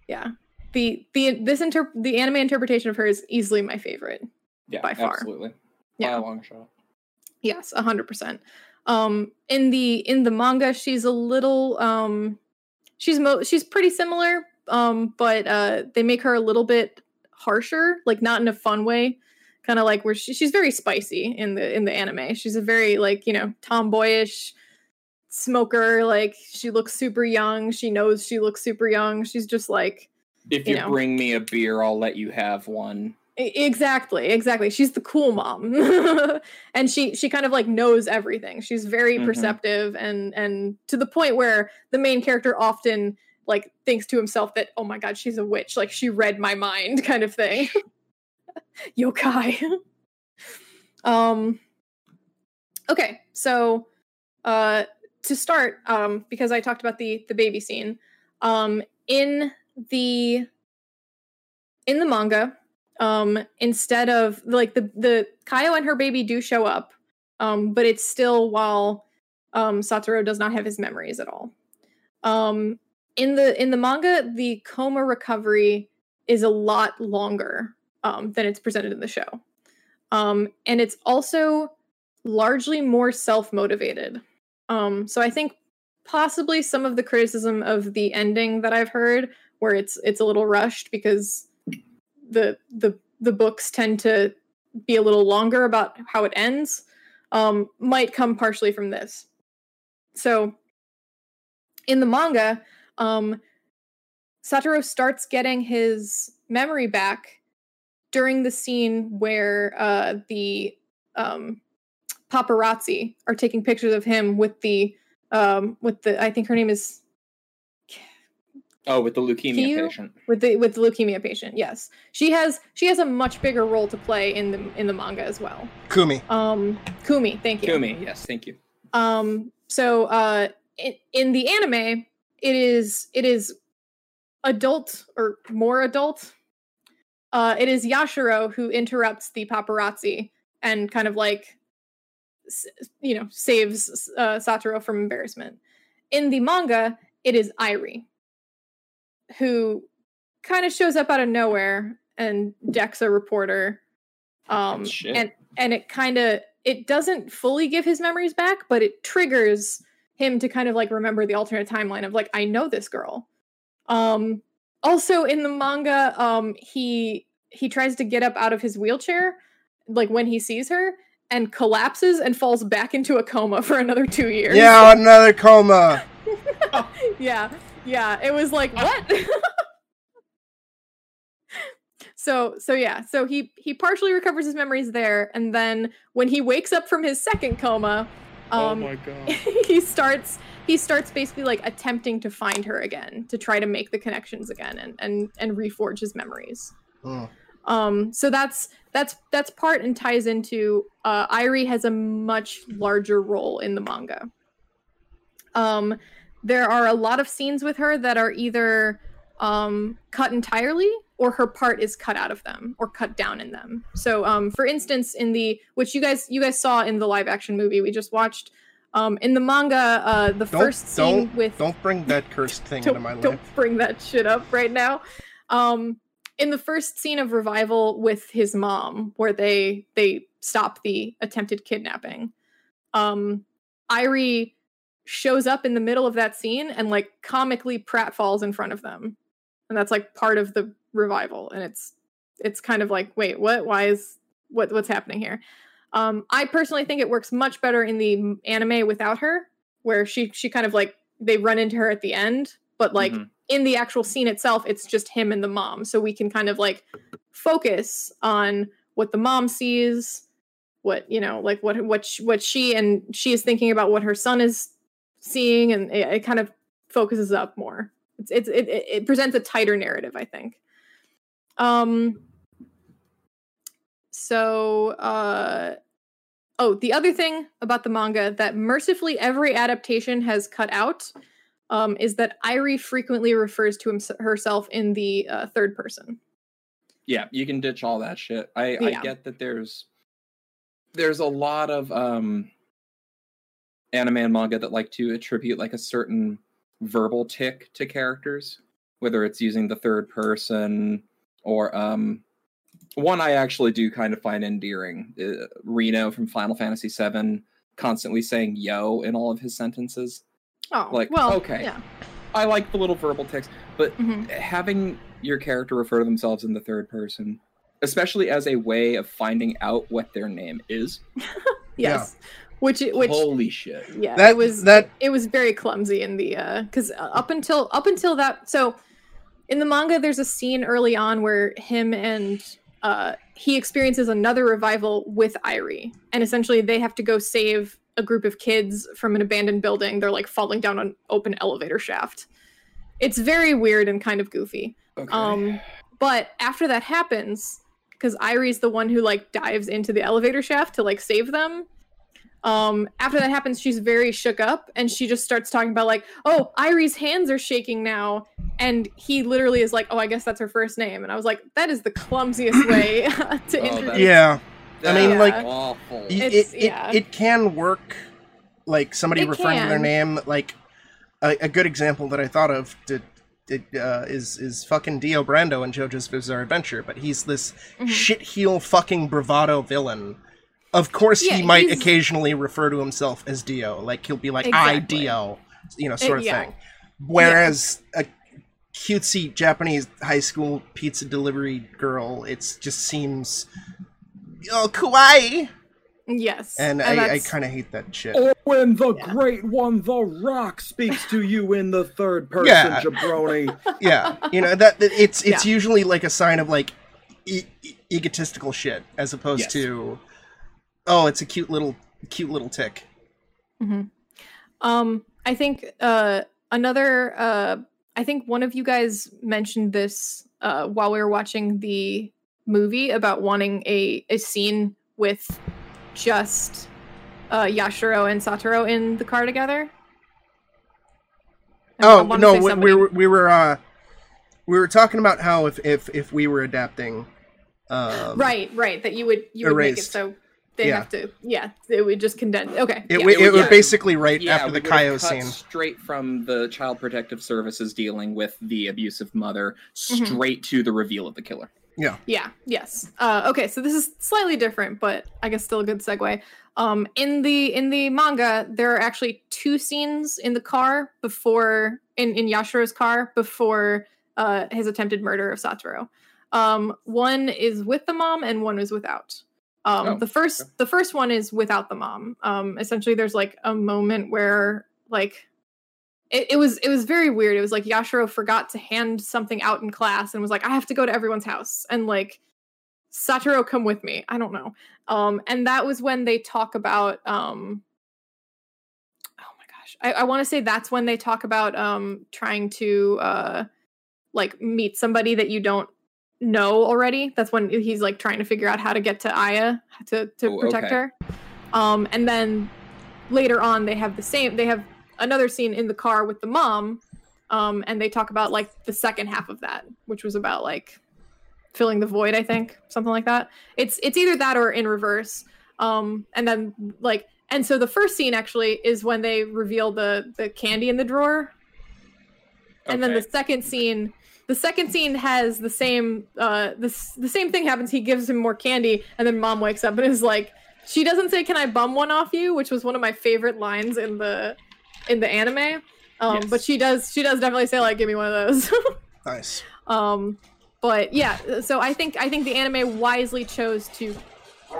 yeah. The the this inter the anime interpretation of her is easily my favorite. Yeah, by far. absolutely. Yeah. By a long shot. Yes, a hundred percent. Um, in the in the manga, she's a little um, she's mo she's pretty similar. Um, but uh, they make her a little bit harsher, like not in a fun way. Kind of like where she, she's very spicy in the in the anime. She's a very like you know tomboyish smoker. Like she looks super young. She knows she looks super young. She's just like If You you, know. bring me a beer, I'll let you have one. Exactly, exactly. She's the cool mom. and she she kind of like knows everything. She's very Mhm. perceptive and and to the point where the main character often like thinks to himself that oh my god, she's a witch. Like she read my mind kind of thing. Yokai. um Okay, so uh to start um because I talked about the the baby scene um in the in the manga um instead of like the the Kayo and her baby do show up um but it's still while um Satoru does not have his memories at all. Um in the in the manga the coma recovery is a lot longer um than it's presented in the show. Um and it's also largely more self-motivated. Um so i think possibly some of the criticism of the ending that i've heard where it's it's a little rushed because the the the books tend to be a little longer about how it ends um might come partially from this. So in the manga um satoru starts getting his memory back during the scene where uh the um paparazzi are taking pictures of him with the um with the i think her name is Oh, with the leukemia Kiyu? patient. with the with the leukemia patient yes she has she has a much bigger role to play in the in the manga as well Kumi. um kumi thank you Kumi, yes, thank you. um so uh in, in the anime it is it is adult or more adult uh it is yashiro who interrupts the paparazzi and kind of like you know saves uh, satoru from embarrassment in the manga it is Irie who kind of shows up out of nowhere and decks a reporter um Shit. and and it kind of it doesn't fully give his memories back but it triggers him to kind of like remember the alternate timeline of like i know this girl um also in the manga um he he tries to get up out of his wheelchair like when he sees her and collapses and falls back into a coma for another two years Yeah, another coma. yeah yeah it was like what so so yeah so he he partially recovers his memories there and then when he wakes up from his second coma um Oh god. he starts he starts basically like attempting to find her again to try to make the connections again and and and reforge his memories Hmm. um so that's that's that's part and ties into uh Irie has a much larger role in the manga um there are a lot of scenes with her that are either um cut entirely or her part is cut out of them or cut down in them so um for instance in the which you guys you guys saw in the live action movie we just watched um in the manga uh the Don't first scene don't with don't bring that cursed thing don't, into my don't life. bring that shit up right now. Um, in the first scene of revival with his mom, where they they stop the attempted kidnapping, um, Irie shows up in the middle of that scene and like comically Pratt falls in front of them, and that's like part of the revival. And it's it's kind of like, wait, what? Why is what what's happening here? Um, I personally think it works much better in the anime without her, where she she kind of like they run into her at the end, but like Mhm. in the actual scene itself, it's just him and the mom, so we can kind of like focus on what the mom sees, what you know, like what what sh- what she and she is thinking about what her son is seeing, and it, it kind of focuses up more. It's, it's it, it it presents a tighter narrative, I think. Um. So, uh, oh, the other thing about the manga that mercifully every adaptation has cut out um, is that Irie frequently refers to hims- herself in the uh, third person. Yeah, you can ditch all that shit. I Yeah. I get that there's there's a lot of um anime and manga that like to attribute like a certain verbal tick to characters. whether it's using the third person or um, one I actually do kind of find endearing. Uh, Reno from Final Fantasy VII constantly saying "yo" in all of his sentences. Oh, Like, well, okay. yeah. I like the little verbal ticks, but Mhm. having your character refer to themselves in the third person, especially as a way of finding out what their name is, Yes. Which which holy shit! yeah, That it was that it was very clumsy in the uh because up until up until that so in the manga there's a scene early on where him and uh he experiences another revival with Irie and essentially they have to go save a group of kids from an abandoned building they're like falling down an open elevator shaft it's very weird and kind of goofy Okay. um but after that happens because Irie's the one who like dives into the elevator shaft to like save them um after that happens she's very shook up and she just starts talking about like oh Irie's hands are shaking now and he literally is like oh i guess that's her first name and i was like that is the clumsiest way to Oh, introduce that- yeah, I mean, That's like- awful. y- It's- it, yeah. it it can work. Like somebody It referring to their name, like a, a good example that I thought of did, did uh, is is fucking Dio Brando in JoJo's Bizarre Adventure, but he's this Mhm. shit heel fucking bravado villain. Of course, Yeah, he might he's- occasionally refer to himself as Dio, like he'll be like "I Dio," you know, uh, sort of yeah. thing. Whereas a cutesy Japanese high school pizza delivery girl, it just seems oh kawaii, yes and I, I kind of hate that shit. Oh, or when the Yeah. great one, The Rock, speaks to you in the third person, Yeah. jabroni. yeah, you know that, that it's it's usually like a sign of like e- e- egotistical shit as opposed Yes. to oh, it's a cute little cute little tick. Mhm. Um, I think uh, another. Uh, I think one of you guys mentioned this uh, while we were watching the movie about wanting a a scene with just uh, Yashiro and Satoru in the car together. I- Oh no, we, we were we were uh we were talking about how if if if we were adapting um right, right. That you would you would make it so they Yeah. have to. Yeah, it would just condense. Okay. it, yeah. would- it would yeah. basically right Yeah, after the would've Kayo scene. straight from the Child Protective Services dealing with the abusive mother, Mhm. straight to the reveal of the killer. Yeah. Yeah, yes. Uh, okay, so this is slightly different, but I guess still a good segue. Um, in the in the manga, there are actually two scenes in the car before in in Yashiro's car before uh, his attempted murder of Satoru. Um, one is with the mom, and one is without. Um, Oh, the first okay. the first one is without the mom. Um, essentially, there's like a moment where like it, it was it was very weird. It was like Yashiro forgot to hand something out in class and was like, I have to go to everyone's house. And like Satoru, come with me. I don't know. Um, and that was when they talk about um oh my gosh. I, I want to say that's when they talk about um trying to uh like meet somebody that you don't know already. That's when he's like trying to figure out how to get to Aya to to Oh, protect okay. her. Um and then later on they have the same they have another scene in the car with the mom um and they talk about like the second half of that which was about like filling the void i think something like that it's it's either that or in reverse um and then like and so the first scene actually is when they reveal the the candy in the drawer and then the second scene the second scene has the same uh the, the same thing happens he gives him more candy and then mom wakes up and is like she doesn't say can i bum one off you which was one of my favorite lines in the in the anime um Yes. but she does she does definitely say like give me one of those Nice. um but yeah so i think i think the anime wisely chose to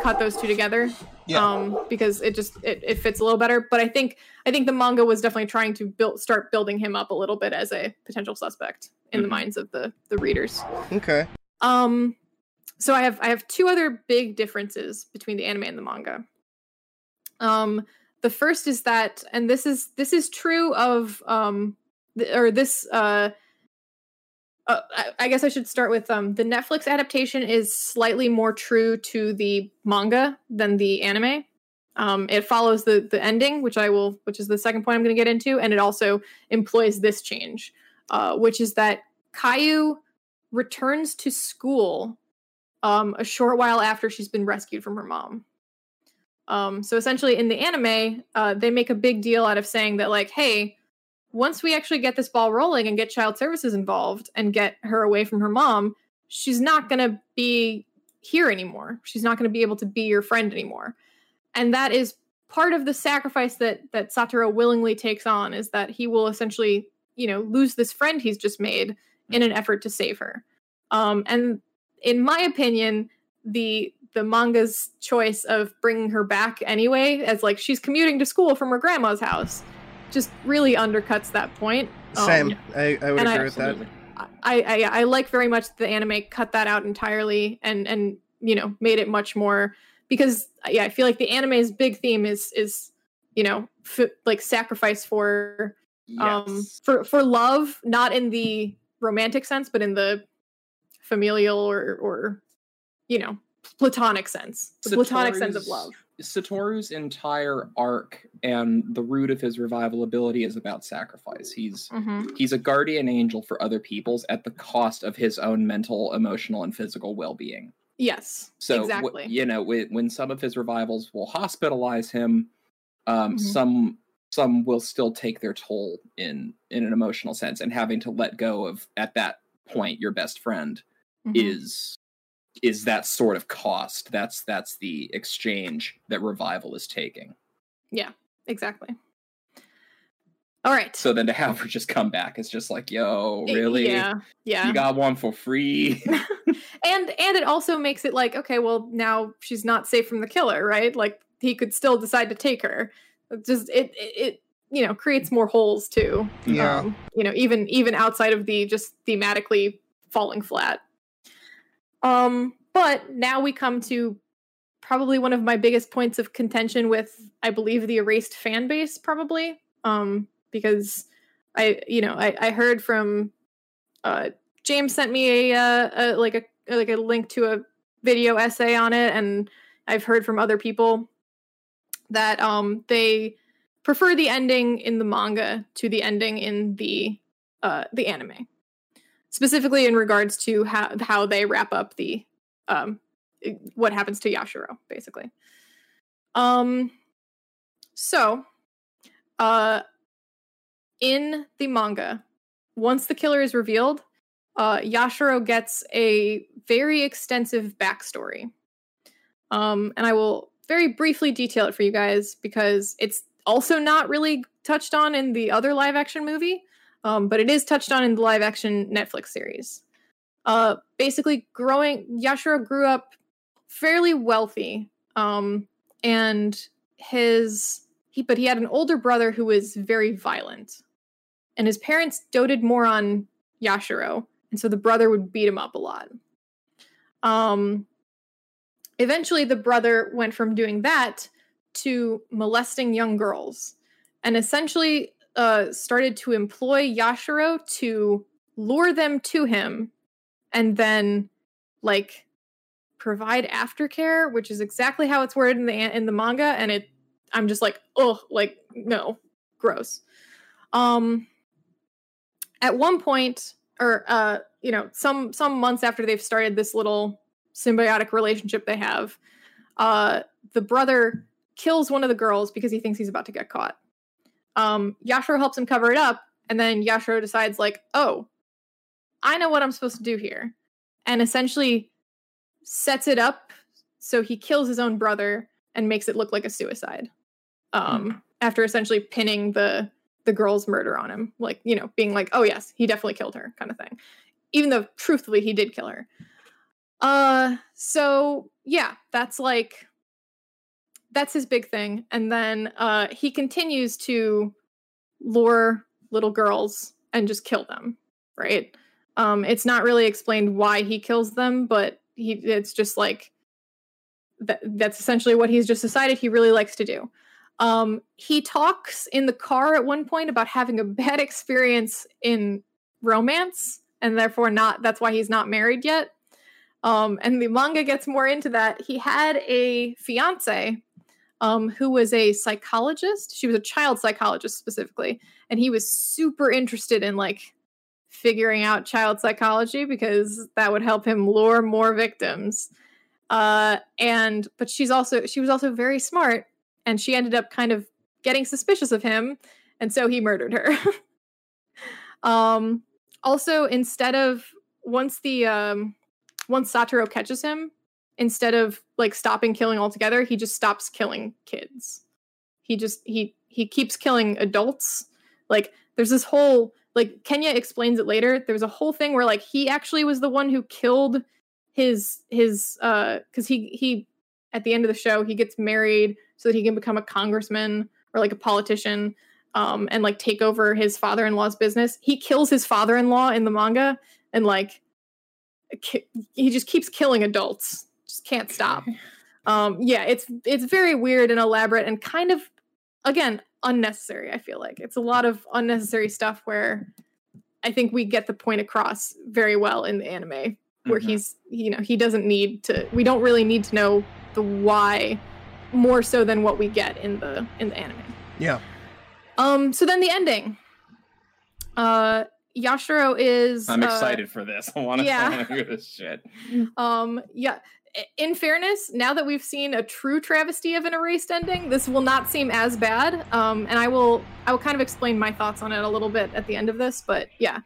cut those two together Yeah. um because it just it, it fits a little better but i think i think the manga was definitely trying to build start building him up a little bit as a potential suspect in the Mhm. minds of the the readers Okay. um so i have i have two other big differences between the anime and the manga um the first is that and this is this is true of um th- or this uh uh, I, I guess I should start with um the Netflix adaptation is slightly more true to the manga than the anime. Um, it follows the the ending, which I will, which is the second point I'm going to get into, and it also employs this change, uh, which is that Kayo returns to school um, a short while after she's been rescued from her mom. Um, so essentially, in the anime, uh, they make a big deal out of saying that, like, hey, once we actually get this ball rolling and get child services involved and get her away from her mom, she's not going to be here anymore. She's not going to be able to be your friend anymore. And that is part of the sacrifice that that Satoru willingly takes on is that he will essentially, you know, lose this friend he's just made in an effort to save her. Um, and in my opinion, the the manga's choice of bringing her back anyway, as like she's commuting to school from her grandma's house, just really undercuts that point. Same, um, I, I would agree I, with that. I, I I like very much the anime cut that out entirely and and you know made it much more because yeah I feel like the anime's big theme is is you know f- like sacrifice for yes. um for for love not in the romantic sense but in the familial or or you know platonic sense the Satoru's, platonic sense of love Satoru's entire arc and the root of his revival ability is about sacrifice. He's mm-hmm. he's a guardian angel for other people's at the cost of his own mental, emotional, and physical well-being. Yes. So exactly. W- you know, when, when some of his revivals will hospitalize him, um, mm-hmm. some some will still take their toll in in an emotional sense, and having to let go of at that point your best friend mm-hmm. is is that sort of cost. That's that's the exchange that revival is taking. Yeah, exactly. All right. So then to have her just come back, it's just like, yo, really? Yeah, yeah. You got one for free. and and it also makes it like, okay, well now she's not safe from the killer, right? Like he could still decide to take her. Just it, it, it you know creates more holes too. Yeah. Um, you know, even even outside of the just thematically falling flat. Um, but now we come to probably one of my biggest points of contention with, I believe, the erased fan base, probably. Um, because I, you know, I, I heard from uh, James sent me a, uh, a like a like a link to a video essay on it, and I've heard from other people that um they prefer the ending in the manga to the ending in the uh the anime specifically in regards to how how they wrap up the um what happens to Yashiro basically. Um so uh in the manga once the killer is revealed uh Yashiro gets a very extensive backstory. Um and I will very briefly detail it for you guys because it's also not really touched on in the other live action movie. Um, but it is touched on in the live action Netflix series. Uh, basically, growing Yashiro grew up fairly wealthy, um, and his he but he had an older brother who was very violent, and his parents doted more on Yashiro, and so the brother would beat him up a lot. Um, eventually, the brother went from doing that to molesting young girls, and essentially uh, started to employ Yashiro to lure them to him and then like provide aftercare, which is exactly how it's worded in the in the manga and it I'm just like, "Oh, like no, gross." Um at one point or uh you know, some some months after they've started this little symbiotic relationship they have, uh the brother kills one of the girls because he thinks he's about to get caught um, Yashiro helps him cover it up, and then Yashiro decides, like, oh, I know what I'm supposed to do here, and essentially sets it up so he kills his own brother and makes it look like a suicide. Um, mm. after essentially pinning the the girl's murder on him, like you know, being like, oh yes, he definitely killed her, kind of thing, even though truthfully he did kill her. Uh, so yeah, that's like that's his big thing. And then uh, he continues to lure little girls and just kill them. Right? Um, it's not really explained why he kills them, but he it's just like that, that's essentially what he's just decided he really likes to do. Um, he talks in the car at one point about having a bad experience in romance and therefore not that's why he's not married yet. Um, and the manga gets more into that. He had a fiance um, who was a psychologist. She was a child psychologist specifically, and he was super interested in like figuring out child psychology because that would help him lure more victims. Uh, and but she's also she was also very smart, and she ended up kind of getting suspicious of him, and so he murdered her. Um, also, instead of once the um, once Satoru catches him, instead of like stopping killing altogether, he just stops killing kids. He just he he keeps killing adults. Like there's this whole like Kenya explains it later. There was a whole thing where like he actually was the one who killed his his uh because he he at the end of the show he gets married so that he can become a congressman or like a politician um and like take over his father-in-law's business. He kills his father-in-law in the manga and like he just keeps killing adults. Just can't stop. Um yeah, it's it's very weird and elaborate and kind of again unnecessary i feel like it's a lot of unnecessary stuff where i think we get the point across very well in the anime where Mhm. he's you know he doesn't need to we don't really need to know the why more so than what we get in the in the anime Yeah. um so then the ending uh yashiro is I'm uh, excited for this. I want to yeah. hear this shit. um yeah in fairness now that we've seen a true travesty of an erased ending this will not seem as bad um and i will i will kind of explain my thoughts on it a little bit at the end of this but yeah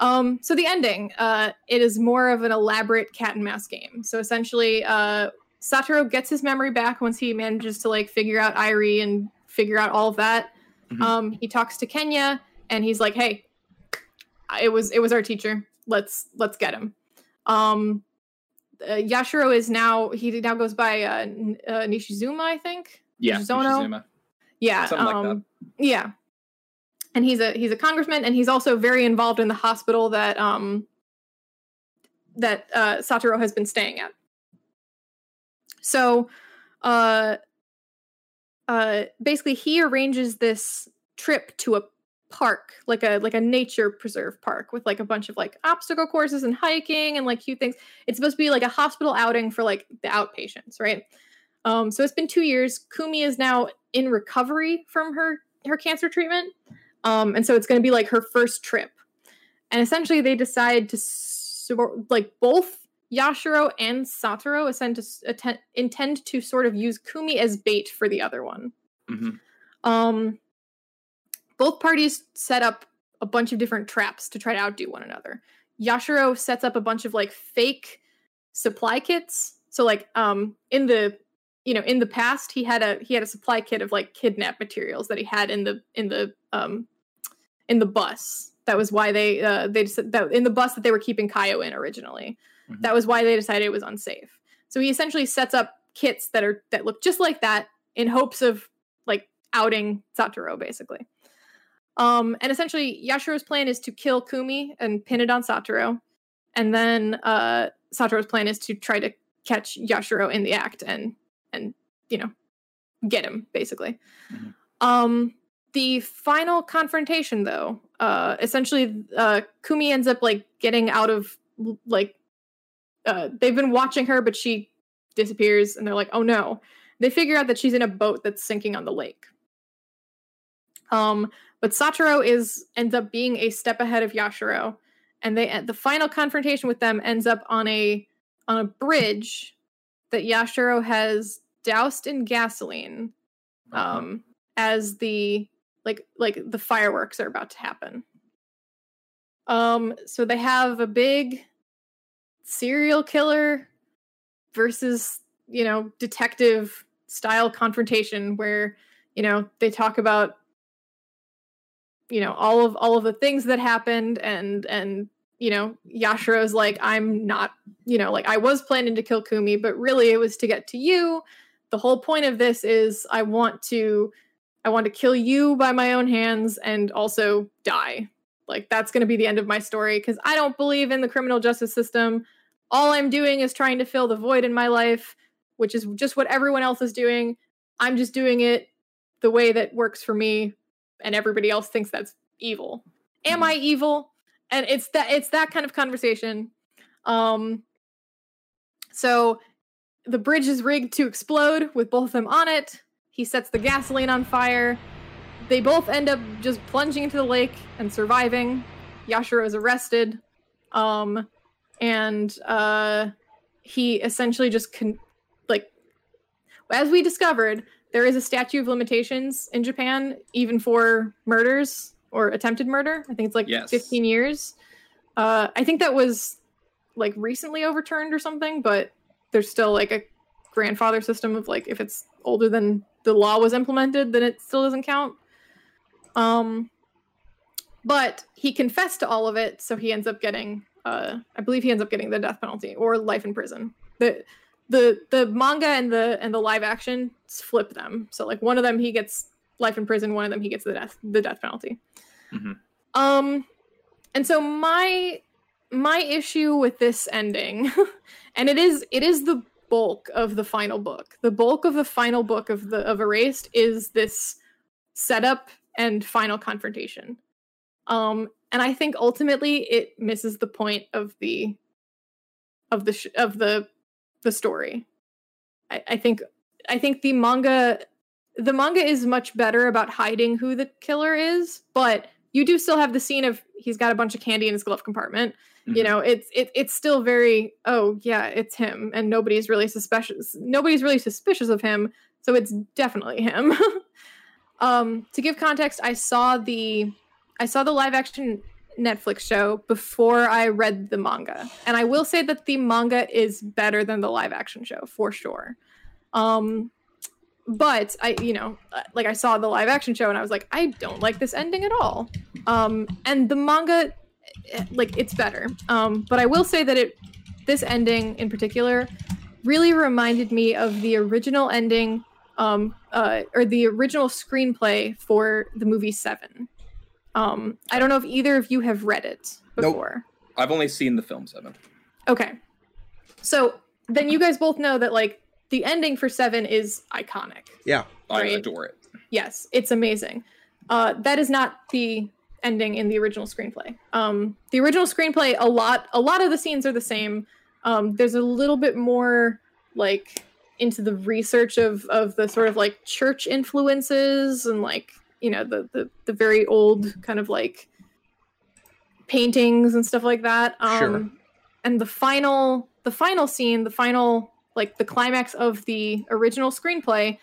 um so the ending uh it is more of an elaborate cat and mouse game so essentially uh satoru gets his memory back once he manages to like figure out irie and figure out all of that Mhm. um he talks to kenya and he's like hey it was it was our teacher let's let's get him um uh, Yashiro is now he now goes by uh, N- uh, Nishizuma, I think. Yeah, Zono? Yoshizuma. Yeah, Something like um, yeah. And he's a he's a congressman, and he's also very involved in the hospital that um that uh, Satoru has been staying at. So, uh, uh, basically, he arranges this trip to a park, like a like a nature preserve park, with like a bunch of like obstacle courses and hiking and like cute things. It's supposed to be like a hospital outing for like the outpatients, right? Um, so it's been two years. Kumi is now in recovery from her her cancer treatment, um, and so it's going to be like her first trip. And essentially, they decide to like both Yashiro and Satoru ascend to, s- atten- intend to sort of use Kumi as bait for the other one. Mhm. Um, both parties set up a bunch of different traps to try to outdo one another. Yashiro sets up a bunch of like fake supply kits. So like um in the you know in the past he had a he had a supply kit of like kidnap materials that he had in the in the um in the bus. That was why they uh they just that in the bus that they were keeping Kayo in originally. Mhm. That was why they decided it was unsafe. So he essentially sets up kits that are that look just like that in hopes of like outing Satoru basically. Um, and essentially, Yashiro's plan is to kill Kumi and pin it on Satoru, and then uh, Satoru's plan is to try to catch Yashiro in the act and and you know get him basically. Mhm. Um, the final confrontation, though, uh, essentially, uh, Kumi ends up like getting out of like uh, they've been watching her, but she disappears, and they're like, "Oh no!" They figure out that she's in a boat that's sinking on the lake. Um, but Satoru is ends up being a step ahead of Yashiro, and they the final confrontation with them ends up on a on a bridge that Yashiro has doused in gasoline Uh-huh. um as the like like the fireworks are about to happen. Um so they have a big serial killer versus, you know, detective style confrontation where, you know, they talk about you know, all of all of the things that happened and and you know, Yashiro's like I'm not, you know, like I was planning to kill Kumi, but really it was to get to you. The whole point of this is I want to I want to kill you by my own hands and also die. Like that's going to be the end of my story cuz I don't believe in the criminal justice system. All I'm doing is trying to fill the void in my life, which is just what everyone else is doing. I'm just doing it the way that works for me and everybody else thinks that's evil. Am Mhm. I evil? And it's that it's that kind of conversation. Um so the bridge is rigged to explode with both of them on it. He sets the gasoline on fire. They both end up just plunging into the lake and surviving. Yashiro is arrested. Um and uh he essentially just con- like as we discovered there is a statute of limitations in Japan even for murders or attempted murder. I think it's like Yes. 15 years. Uh, I think that was like recently overturned or something, but there's still like a grandfather system of like if it's older than the law was implemented, then it still doesn't count. Um, but he confessed to all of it, so he ends up getting, uh, I believe he ends up getting the death penalty or life in prison. The the the manga and the and the live action flip them. So like one of them he gets life in prison, one of them he gets the death the death penalty. Mhm. Um, and so my my issue with this ending, and it is it is the bulk of the final book. The bulk of the final book of the of Erased is this setup and final confrontation. Um, and I think ultimately it misses the point of the of the sh- of the the story. I, I think I think the manga the manga is much better about hiding who the killer is, but you do still have the scene of he's got a bunch of candy in his glove compartment. You Mhm. know, it's it, it's still very oh yeah, it's him, and nobody's really suspicious. Nobody's really suspicious of him, so it's definitely him. um, to give context, I saw the I saw the live action Netflix show before I read the manga. And I will say that the manga is better than the live action show for sure. Um but I you know, uh, like I saw the live action show and I was like I don't like this ending at all. Um and the manga eh, like it's better. Um but I will say that it this ending in particular really reminded me of the original ending um uh or the original screenplay for the movie 7. Um, I don't know if either of you have read it Nope. before. I've only seen the film Seven. Okay. So then you guys both know that like the ending for Seven is iconic. Yeah. I adore it. Yes, it's amazing. Uh, that is not the ending in the original screenplay. Um, the original screenplay, a lot, a lot of the scenes are the same. Um, there's a little bit more like into the research of of the sort of like church influences and like you know the the, the very old kind of like paintings and stuff like that. Um, Sure. And the final, the final scene, the final like the climax of the original screenplay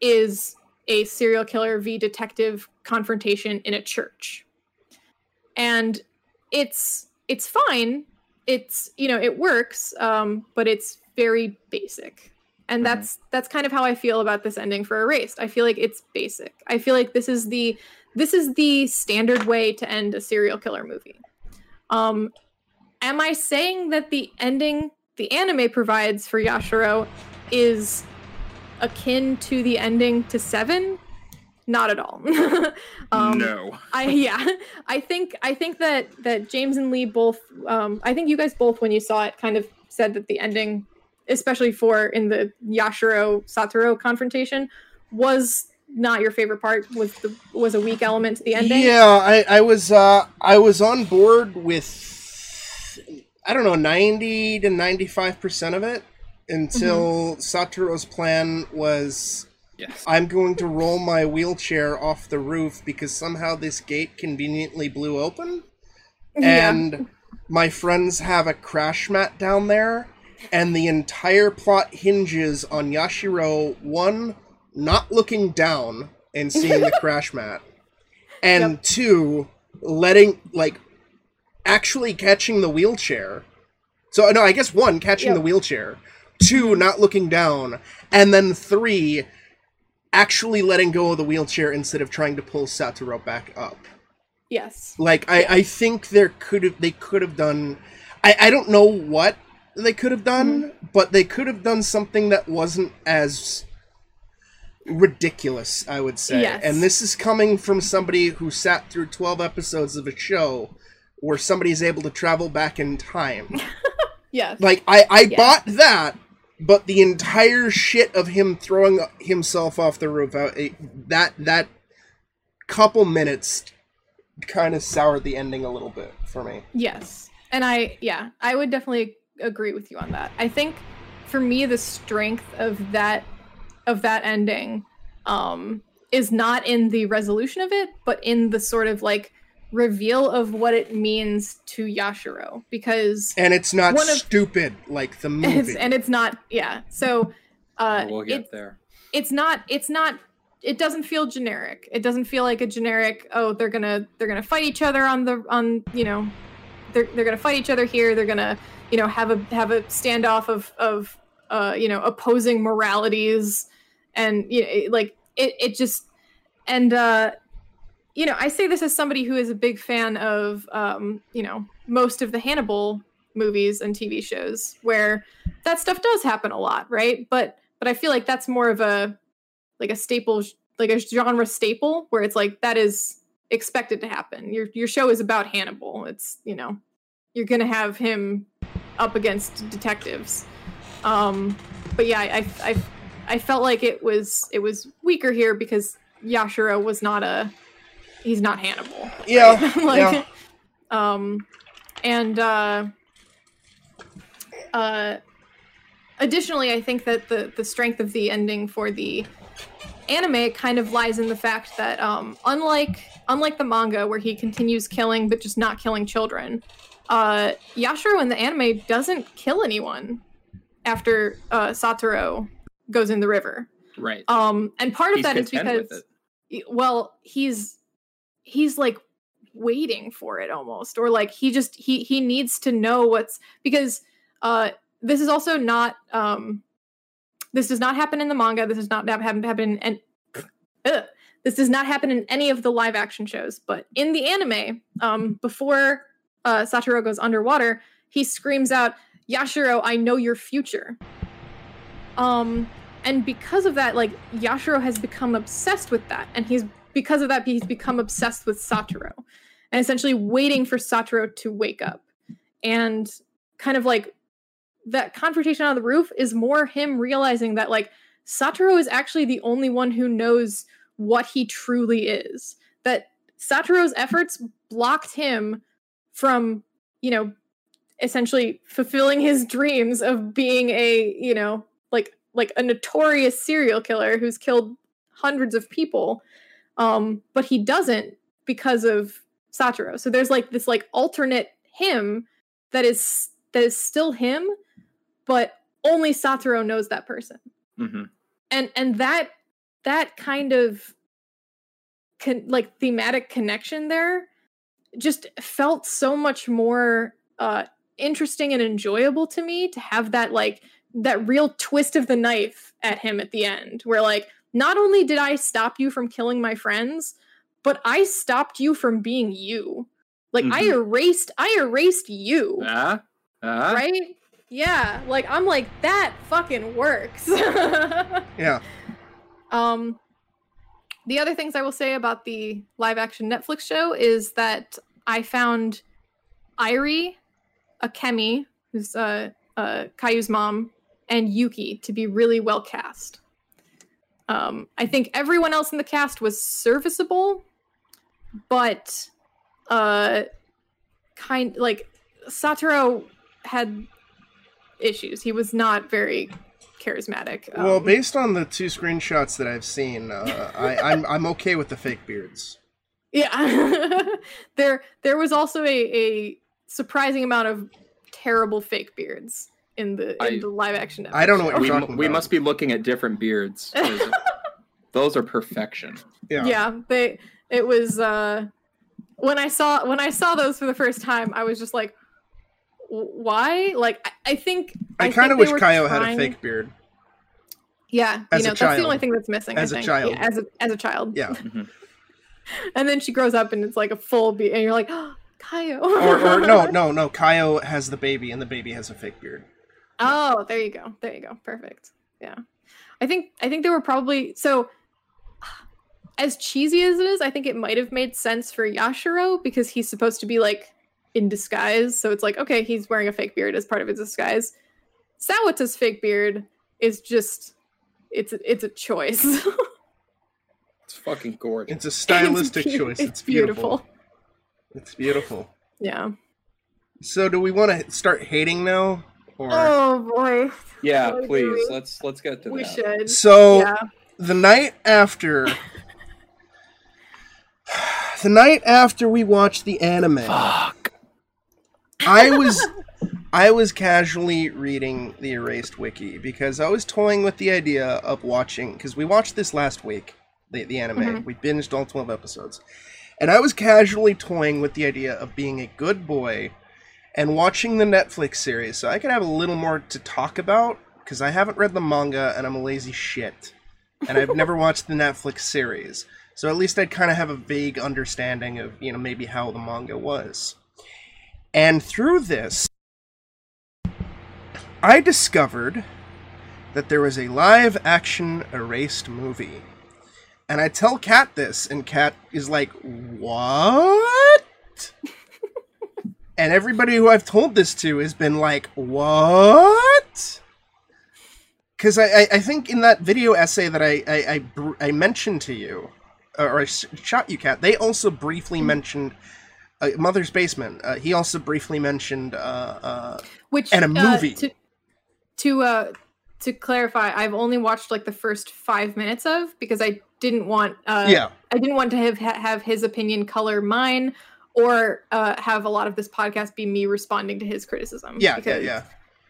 is a serial killer v detective confrontation in a church and it's it's fine it's you know it works um but it's very basic and Mhm. that's that's kind of how i feel about this ending for erased i feel like it's basic i feel like this is the this is the standard way to end a serial killer movie um am i saying that the ending the anime provides for yashiro is akin to the ending to seven not at all um no. I yeah, I think I think that that James and Lee both. Um, I think you guys both, when you saw it, kind of said that the ending, especially for in the Yashiro Satoru confrontation, was not your favorite part. Was the was a weak element to the ending. Yeah, I, I was uh, I was on board with I don't know ninety to ninety five percent of it until Satoru's plan was Yes. I'm going to roll my wheelchair off the roof because somehow this gate conveniently blew open Yeah. and my friends have a crash mat down there and the entire plot hinges on Yashiro one not looking down and seeing the crash mat and Yep. two letting like actually catching the wheelchair so no i guess one catching Yep. the wheelchair two not looking down and then three actually letting go of the wheelchair instead of trying to pull satoru back up yes. like I, I think there could have they could have done I, I don't know what they could have done, mm-hmm. but they could have done something that wasn't as ridiculous, I would say. Yes. And this is coming from somebody who sat through 12 episodes of a show where somebody's able to travel back in time. Yes. Like I, I bought that, but the entire shit of him throwing himself off the roof uh, out that that couple minutes kind of soured the ending a little bit for me. Yes. And I, yeah, I would definitely agree with you on that. I think for me, the strength of that, of that ending, um, is not in the resolution of it, but in the sort of like reveal of what it means to Yashiro. Because And it's not One of- stupid like the it's, movie. and it's not, yeah. So, uh, we'll get it, there. it's not it's not it doesn't feel generic. It doesn't feel like a generic. Oh, they're gonna they're gonna fight each other on the on you know, they're they're gonna fight each other here. They're gonna you know have a have a standoff of of uh you know opposing moralities, and you know like it it just and uh you know I say this as somebody who is a big fan of um you know most of the Hannibal movies and TV shows where that stuff does happen a lot, right? But but I feel like that's more of a like a staple like a genre staple where it's like that is expected to happen. Your your show is about Hannibal. It's, you know, you're going to have him up against detectives. Um but yeah, I I I felt like it was it was weaker here because Yashiro was not a he's not Hannibal. Yeah. right? like yeah. um and uh uh additionally i think that the the strength of the ending for the anime kind of lies in the fact that um unlike unlike the manga where he continues killing but just not killing children uh yashiro in the anime doesn't kill anyone after uh satoru goes in the river Right. um and part of He's that is because well he's he's like waiting for it almost or like he just he he needs to know what's because uh this is also not um this does not happen in the manga this does not happen happen and this does not happen in any of the live action shows but in the anime um before uh satoru goes underwater he screams out yashiro i know your future. Um and because of that like yashiro has become obsessed with that and he's because of that he's become obsessed with satoru and essentially waiting for satoru to wake up. And kind of like that confrontation on the roof is more him realizing that like satoru is actually the only one who knows what he truly is that satoru's efforts blocked him from you know essentially fulfilling his dreams of being a you know like like a notorious serial killer who's killed hundreds of people um but he doesn't because of Satoru. So there's like this like alternate him that is that is still him but only Satoru knows that person. hmm And and that that kind of con- like thematic connection there just felt so much more uh interesting and enjoyable to me to have that like that real twist of the knife at him at the end where like not only did I stop you from killing my friends but I stopped you from being you like I Mhm. erased I erased you Ah, ah. right yeah like I'm like that fucking works Yeah. Um, the other things I will say about the live action Netflix show is that I found Airi, Akemi, who's uh, uh, Kayo's mom, and Yuki to be really well cast. Um, I think everyone else in the cast was serviceable, but uh, kind like Satoru had issues. He was not very charismatic. Well, Um, based on the two screenshots that I've seen, uh, I, I'm I'm okay with the fake beards. Yeah. there there was also a, a surprising amount of terrible fake beards in the in I- the live action I don't know what you're We, talking we about. must be looking at different beards. Those are perfection. Yeah. yeah. they it was uh when I saw when I saw those for the first time, I was just like why? Like I, I think I, think kind of wish were Kayo had a fake beard. Yeah, As you a know, that's child. the only thing that's missing. As a I think. child. Yeah, as a as a child. Yeah. And then she grows up and it's like a full beard, and you're like, oh, Kayo. Or, or no, no, no. Kayo has the baby, and the baby has a fake beard. Oh, there you go. There you go. Perfect. Yeah. I think I think they were probably so as cheesy as it is, I think it might have made sense for Yashiro because he's supposed to be like in disguise. So it's like, okay, he's wearing a fake beard as part of his disguise. Sawada's fake beard is just it's it's a choice. It's fucking gorgeous. It's a stylistic It's choice. It's, beautiful. beautiful. It's beautiful. Yeah. So, do we want to start hating now, or Oh boy. Yeah, Oh, please. we? Let's let's get to We that. should. so yeah. the night after? The night after we watched the anime, Fuck. I was I was casually reading the Erased wiki because I was toying with the idea of watching because we watched this last week the, the anime. Mhm. We binged all 12 episodes. And I was casually toying with the idea of being a good boy and watching the Netflix series so I could have a little more to talk about because I haven't read the manga and I'm a lazy shit. And I've never watched the Netflix series. So at least I'd kind of have a vague understanding of, you know, maybe how the manga was. And through this, I discovered that there was a live action erased movie. And I tell Kat this, and Kat is like, What? and everybody who I've told this to has been like, What? Because I, I, I think in that video essay that I, I, I, br- I mentioned to you, or I shot you, Kat, they also briefly mentioned uh, Mother's Basement. Uh, he also briefly mentioned uh, uh, Which And a uh, movie. to to uh to clarify, I've only watched like the first five minutes of because I didn't want uh yeah, I didn't want to have have his opinion color mine or uh, have a lot of this podcast be me responding to his criticism. yeah, yeah, yeah.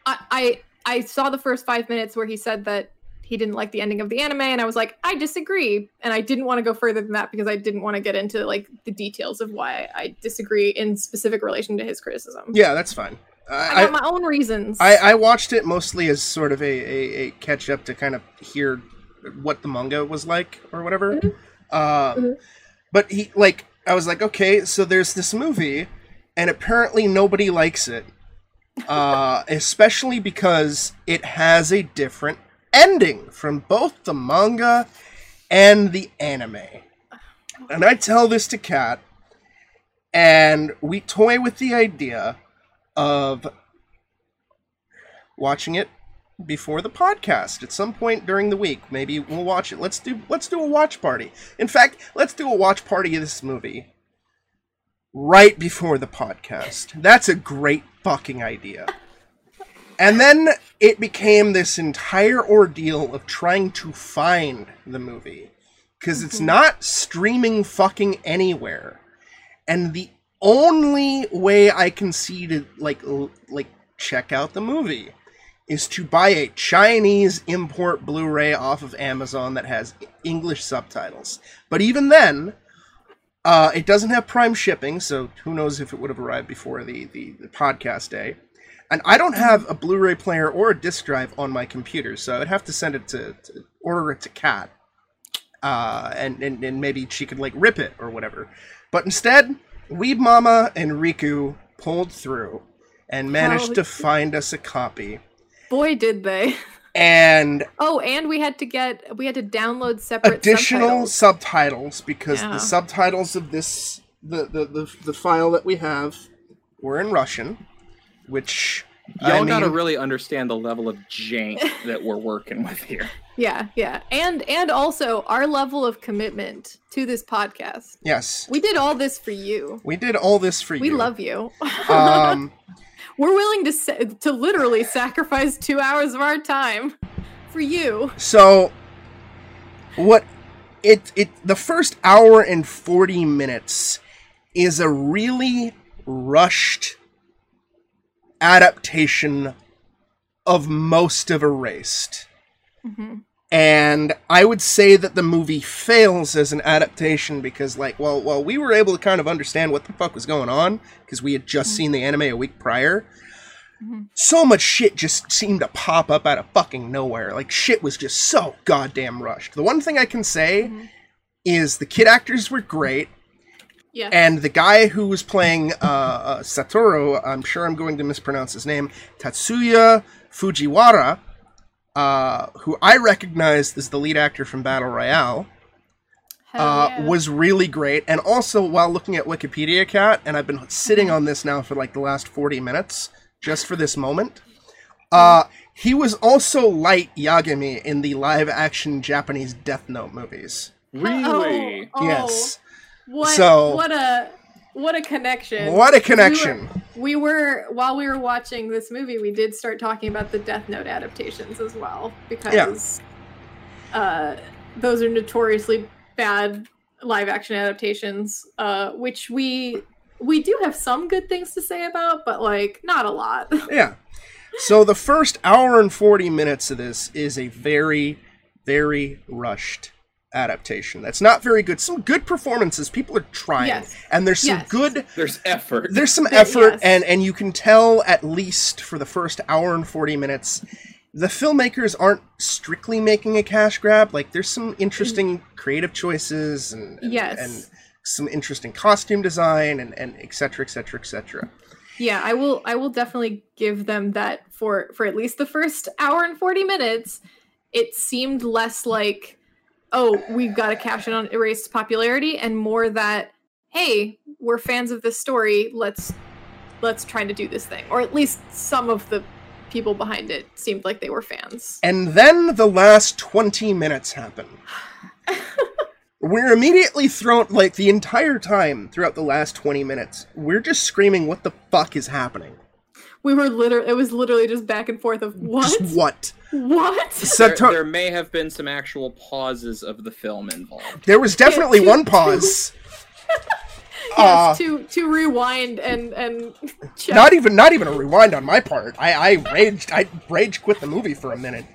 I, I I saw the first five minutes where he said that he didn't like the ending of the anime, and I was like, I disagree, and I didn't want to go further than that because I didn't want to get into like the details of why I disagree in specific relation to his criticism. Yeah, that's fine. I I, got my own reasons. I, I watched it mostly as sort of a, a, a catch up to kind of hear what the manga was like or whatever. Mhm. Uh, Mhm. But he like I was like, okay, so there's this movie, and apparently nobody likes it, uh, especially because it has a different ending from both the manga and the anime. And I tell this to Kat, and we toy with the idea of watching it before the podcast at some point during the week. Maybe we'll watch it. Let's do let's do a watch party. In fact, let's do a watch party of this movie right before the podcast. That's a great fucking idea. And then it became this entire ordeal of trying to find the movie because it's Mhm. not streaming fucking anywhere. And the only way I can see to like like check out the movie is to buy a Chinese import Blu-ray off of Amazon that has English subtitles. But even then, uh, it doesn't have Prime shipping, so who knows if it would have arrived before the, the, the podcast day. And I don't have a Blu-ray player or a disc drive on my computer, so I would have to send it to, to order it to Kat, uh, and, and and maybe she could like rip it or whatever. But instead, Weeb Mama and Riku pulled through and managed How- to find us a copy. Boy, did they! And Oh, and we had to get we had to download separate additional subtitles. subtitles because Yeah. the subtitles of this the, the the the file that we have were in Russian, which Y'all I gotta really understand the level of jank that we're working with here. Yeah, yeah, and and also our level of commitment to this podcast. yes, We did all this for you. we did all this for We you. We love you. Um, We're willing to sa- to literally sacrifice two hours of our time for you. so what it it the first hour and forty minutes is a really rushed adaptation of most of Erased. Mhm. And I would say that the movie fails as an adaptation because, like, well, while we were able to kind of understand what the fuck was going on because we had just seen the anime a week prior, Mhm. so much shit just seemed to pop up out of fucking nowhere. Like, shit was just so goddamn rushed. The one thing I can say Mhm. is the kid actors were great, Yeah. and the guy who was playing uh, uh, Satoru, I'm sure I'm going to mispronounce his name, Tatsuya Fujiwara, uh, who I recognized as the lead actor from Battle Royale, uh, yeah. was really great. And also, while looking at Wikipedia, Kat, and I've been sitting on this now for like the last 40 minutes, just for this moment, uh, he was also Light Yagami in the live action Japanese Death Note movies. Really? Oh, oh, Yes. What? So- what a what a connection. What a We were- connection! We were while we were watching this movie, we did start talking about the Death Note adaptations as well because uh, those are notoriously bad live action adaptations, uh, which we we do have some good things to say about, but like not a lot. Yeah. So the first hour and 40 minutes of this is a very, very rushed adaptation that's not very good. Some good performances. People are trying, Yes. and there's some Yes. good. There's effort. There's some effort, yes. and and you can tell at least for the first hour and forty minutes, the filmmakers aren't strictly making a cash grab. Like there's some interesting creative choices and, and Yes. and some interesting costume design and and et cetera, et cetera, et cetera. Yeah, I will I will definitely give them that for for at least the first hour and 40 minutes. It seemed less like oh, we've got to cash in on erased popularity and more that hey, we're fans of this story, let's let's try to do this thing. Or at least some of the people behind it seemed like they were fans. And then the last 20 minutes happen. we're immediately thrown, like, the entire time throughout the last 20 minutes, we're just screaming, what the fuck is happening? We were literally it was literally just back and forth of what? Just what? What? there, Sato- there may have been some actual pauses of the film involved. there was definitely two- one pause. yes, Uh, to to rewind and and check. not even not even a rewind on my part. I, I raged I rage quit the movie for a minute.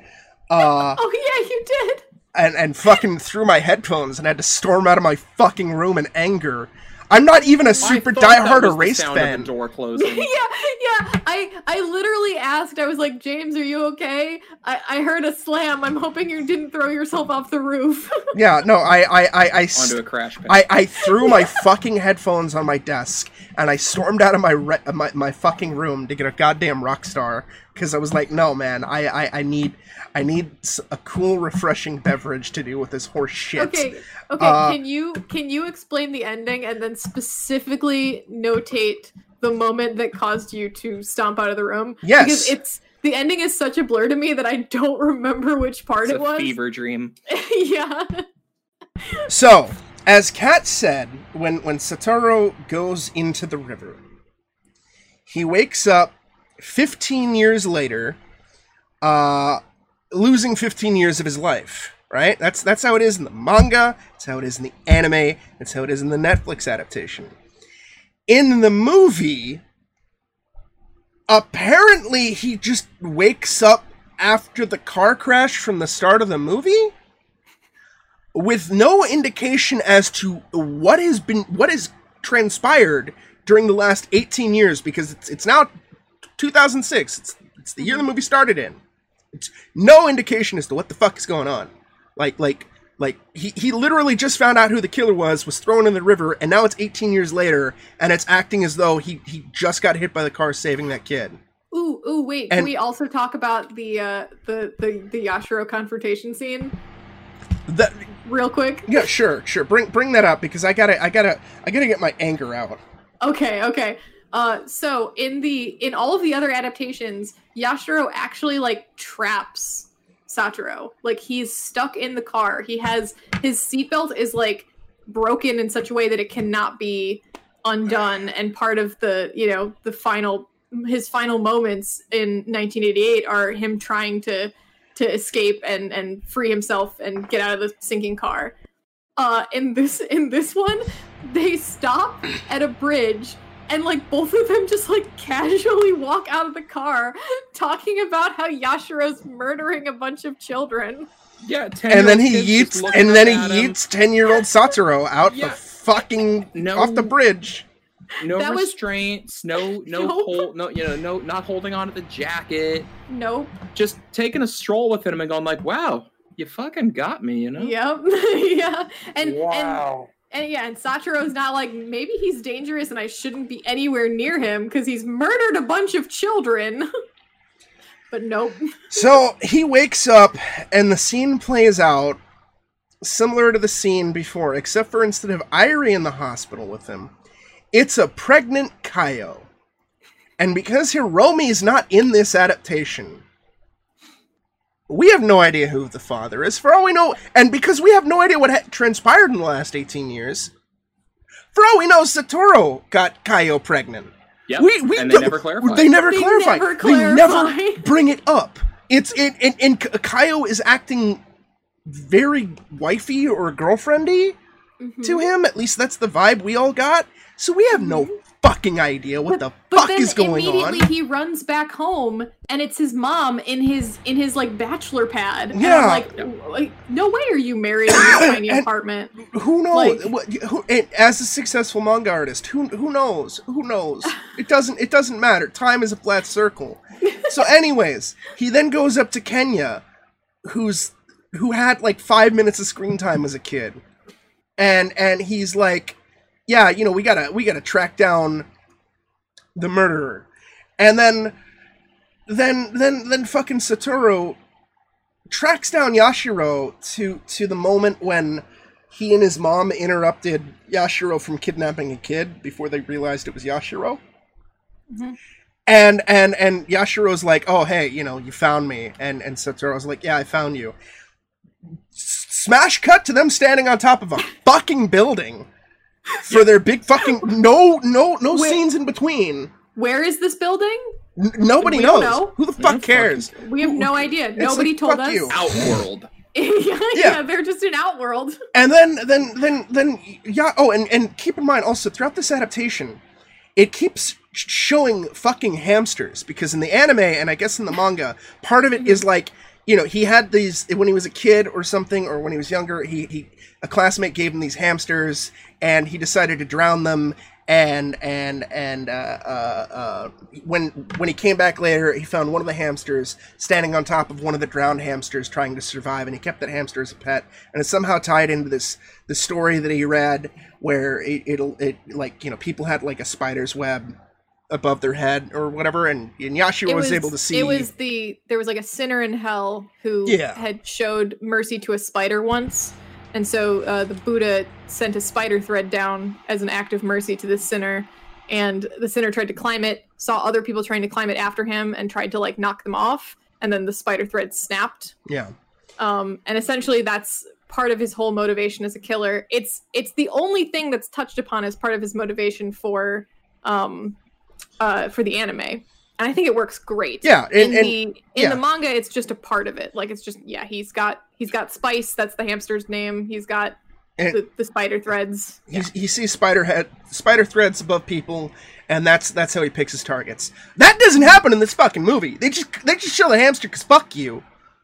Uh Oh yeah, you did. and, and fucking threw my headphones and had to storm out of my fucking room in anger. I'm not even a super I thought that diehard was the erased sound of fan. the door closing. yeah, yeah. I I literally asked. I was like, James, are you okay? I, I heard a slam. I'm hoping you didn't throw yourself off the roof. Yeah, no, I I I I, s- onto a crash pad. I, I threw my fucking headphones on my desk and I stormed out of my re- uh, my, my fucking room to get a goddamn rock star because I was like, no man, I, I, I need I need s- a cool, refreshing beverage to deal with this horse shit. okay, okay. Uh, can you can you explain the ending and then specifically notate the moment that caused you to stomp out of the room? Yes. because it's the ending is such a blur to me that I don't remember which part it's it was. fever dream. yeah. So, as Kat said, when when Satoru goes into the river, he wakes up 15 years later, uh, losing 15 years of his life. Right? That's that's how it is in the manga. That's how it is in the anime. That's how it is in the Netflix adaptation. In the movie, apparently he just wakes up after the car crash from the start of the movie with no indication as to what has been what has transpired during the last 18 years because it's it's now 2006 it's it's the year the movie started in. It's no indication as to what the fuck is going on. Like like like he, he literally just found out who the killer was was thrown in the river and now it's 18 years later and it's acting as though he he just got hit by the car saving that kid. Ooh, ooh, wait. And- Can we also talk about the uh the the the Yashiro confrontation scene? That real quick? yeah sure sure. Bring bring that up because i gotta i gotta i gotta get my anger out. Okay, okay. Uh, so in the in all of the other adaptations, Yashiro actually like traps Satoru. Like he's stuck in the car. He has his seatbelt is like broken in such a way that it cannot be undone. And part of the you know the final his final moments in 1988 are him trying to to escape and and free himself and get out of the sinking car. Uh, in this in this one, they stop at a bridge and like both of them just like casually walk out of the car talking about how Yashiro's murdering a bunch of children. Yeah, and then he 10-year-old kids just yeets and then he at him. yeets 10 year old Satoru out Yeah. the fucking No. off the bridge no That was- no no Nope. hold, no you know no not holding on to the jacket, Nope. just taking a stroll with him and going like, "Wow, you fucking got me," you know? Yep. yeah. And and wow. and yeah, and Satoru's not like maybe he's dangerous and I shouldn't be anywhere near him because he's murdered a bunch of children. but nope. so he wakes up and the scene plays out similar to the scene before except for instead of Airi in the hospital with him it's a pregnant Kayo and because Hiromi is not in this adaptation we have no idea who the father is for all we know and because we have no idea what ha- transpired in the last 18 years for all we know Satoru got Kayo pregnant Yep. we, we and they never clarified. They never They clarify. never They never bring it up. It's it and, and Kayo is acting very wifey or girlfriendy Mhm. to him. At least that's the vibe we all got. So we have no fucking idea what the but fuck is going immediately on. Immediately he runs back home and it's his mom in his in his like bachelor pad. Yeah. I'm like, like, no way are you married in this tiny And- apartment. Who knows? Like- what, who, as a successful manga artist, who who knows? Who knows? It doesn't it doesn't matter. Time is a flat circle. So, anyways, he then goes up to Kenya, who's who had like five minutes of screen time as a kid, and and he's like, yeah, you know, we gotta we gotta track down the murderer, and then then then then fucking Satoru tracks down Yashiro to to the moment when he and his mom interrupted Yashiro from kidnapping a kid before they realized it was Yashiro. Mhm. And and and Yashiro's like, "Oh, hey, you know, you found me." And and Satoru's like, "Yeah, I found you." S- Smash cut to them standing on top of a fucking building for their big fucking no no no Wait. scenes in between. Where is this building? N- nobody We don't knows. know. Who the Yeah, fuck cares? We have no idea. It's Nobody like, told fuck us. you. Outworld. yeah, Yeah. yeah, they're just in Outworld. And then, then, then, then, yeah. Oh, and and keep in mind also throughout this adaptation, it keeps showing fucking hamsters because in the anime and I guess in the manga, part of it is mm-hmm. like you know he had these when he was a kid or something or when he was younger. He he a classmate gave him these hamsters and he decided to drown them. And and and uh, uh, uh, when when he came back later, he found one of the hamsters standing on top of one of the drowned hamsters, trying to survive, and he kept that hamster as a pet. And it's somehow tied into this the story that he read, where it, it'll it like you know people had like a spider's web above their head or whatever, and, and Yashiro was, able to see. It was the there was like a sinner in hell who Yeah. had showed mercy to a spider once, and so uh, the Buddha sent a spider thread down as an act of mercy to this sinner, and the sinner tried to climb it, saw other people trying to climb it after him, and tried to like knock them off, and then the spider thread snapped. yeah, Um, and essentially that's part of his whole motivation as a killer. It's it's the only thing that's touched upon as part of his motivation for um uh for the anime. And I think it works great. yeah, and, in and the in yeah. the manga it's just a part of it. Like it's just yeah, he's got he's got Spice, that's the hamster's name. He's got the, the spider threads. he, he sees spider head spider threads above people, and that's that's how he picks his targets. That doesn't happen in this fucking movie. They just they just show the hamster because fuck you.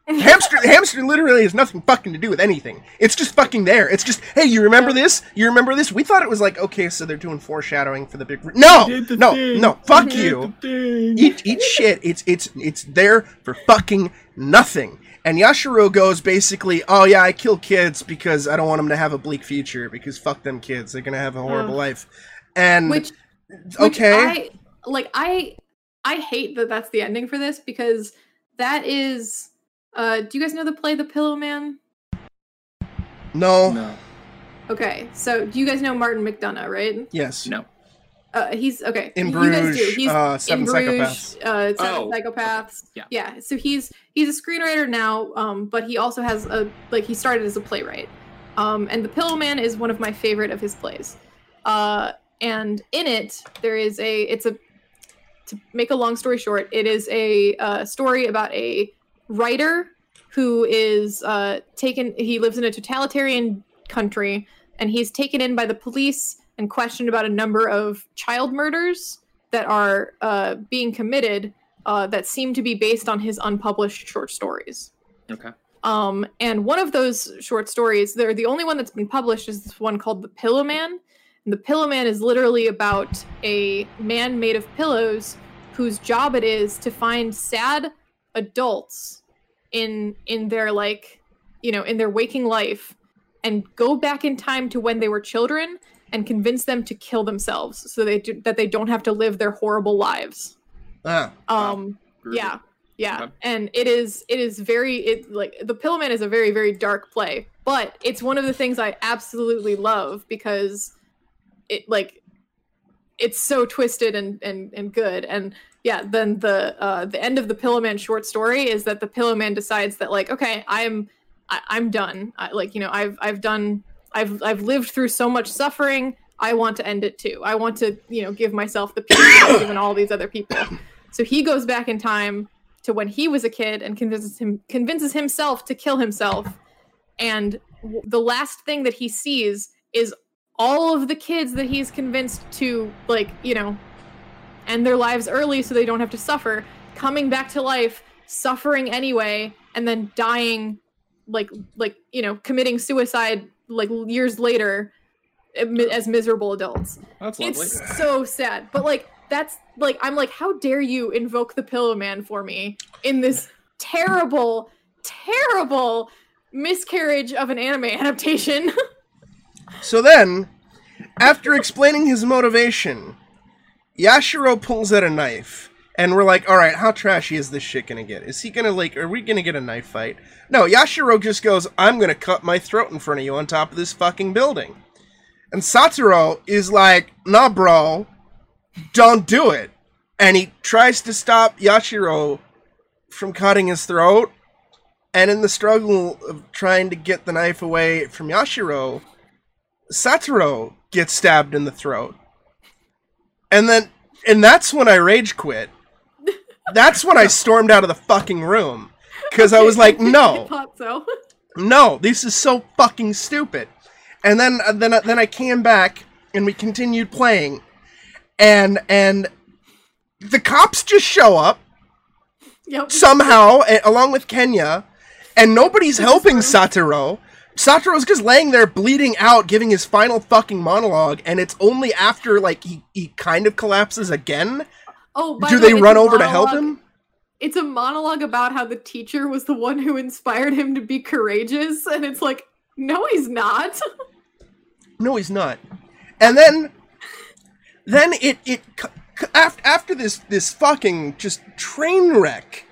Hamster hamster literally has nothing fucking to do with anything. It's just fucking there. It's just hey, you remember this? You remember this? We thought it was like okay, so they're doing foreshadowing for the big. re- No, the no, thing. no. Fuck you. Eat eat shit. It's it's it's there for fucking nothing. And Yashiro goes basically, oh yeah, I kill kids because I don't want them to have a bleak future because fuck them kids, they're gonna have a horrible Ugh. life. And Which which okay, I, like I I hate that that's the ending for this because that is uh do you guys know the play The Pillow Man? no, No. Okay, so do you guys know Martin McDonagh, right? yes, No. Uh, he's okay. In you guys do. Bruges, He's uh, Seven in Bruges, Psychopaths. Uh, Seven Oh, Psychopaths. yeah. yeah. So he's he's a screenwriter now, um, but he also has a like he started as a playwright. Um, and The Pillow Man is one of my favorite of his plays. Uh, and in it, there is a it's a to make a long story short, it is a uh, story about a writer who is uh, taken. He lives in a totalitarian country, and he's taken in by the police and questioned about a number of child murders that are uh, being committed uh, that seem to be based on his unpublished short stories. Okay. Um, and one of those short stories, they're the only one that's been published, is this one called The Pillow Man. And The Pillow Man is literally about a man made of pillows whose job it is to find sad adults in in their like you know in their waking life and go back in time to when they were children and convince them to kill themselves so they do, that they don't have to live their horrible lives ah, um Groovy. yeah yeah Okay. and it is it is very it like the pillowman is a very very dark play but it's one of the things i absolutely love because it like it's so twisted and and and good and yeah then the uh the end of the pillowman short story is that the pillowman decides that like okay i'm I, i'm done. I, like you know i've i've done i've i've lived through so much suffering. I want to end it too. I want to you know give myself the peace i've given all these other people. So he goes back in time to when he was a kid and convinces him convinces himself to kill himself. And w- the last thing that he sees is all of the kids that he's convinced to like you know end their lives early so they don't have to suffer coming back to life suffering anyway and then dying like like you know committing suicide like years later as miserable adults That's lovely. it's so sad but like that's like i'm like how dare you invoke the pillow man for me in this terrible terrible miscarriage of an anime adaptation So then, after explaining his motivation, Yashiro pulls out a knife, and we're like, all right, how trashy is this shit gonna get? Is he gonna, like, are we gonna get a knife fight? No, Yashiro just goes, I'm gonna cut my throat in front of you on top of this fucking building. And Satoru is like, nah, bro, don't do it. And he tries to stop Yashiro from cutting his throat. And in the struggle of trying to get the knife away from Yashiro, Satoru gets stabbed in the throat. And then and that's when I rage quit. That's when I stormed out of the fucking room cuz I was like, "No. so No, this is so fucking stupid." And then uh, then then I came back and we continued playing. And and the cops just show up yep somehow along with Kenya and nobody's helping. Satoru. Satoru's just laying there bleeding out, giving his final fucking monologue, and it's only after like he, he kind of collapses again oh do the they run over to help him. it's a monologue about how the teacher was the one who inspired him to be courageous and it's like no he's not No, he's not. And then, then it it after after this this fucking just train wreck,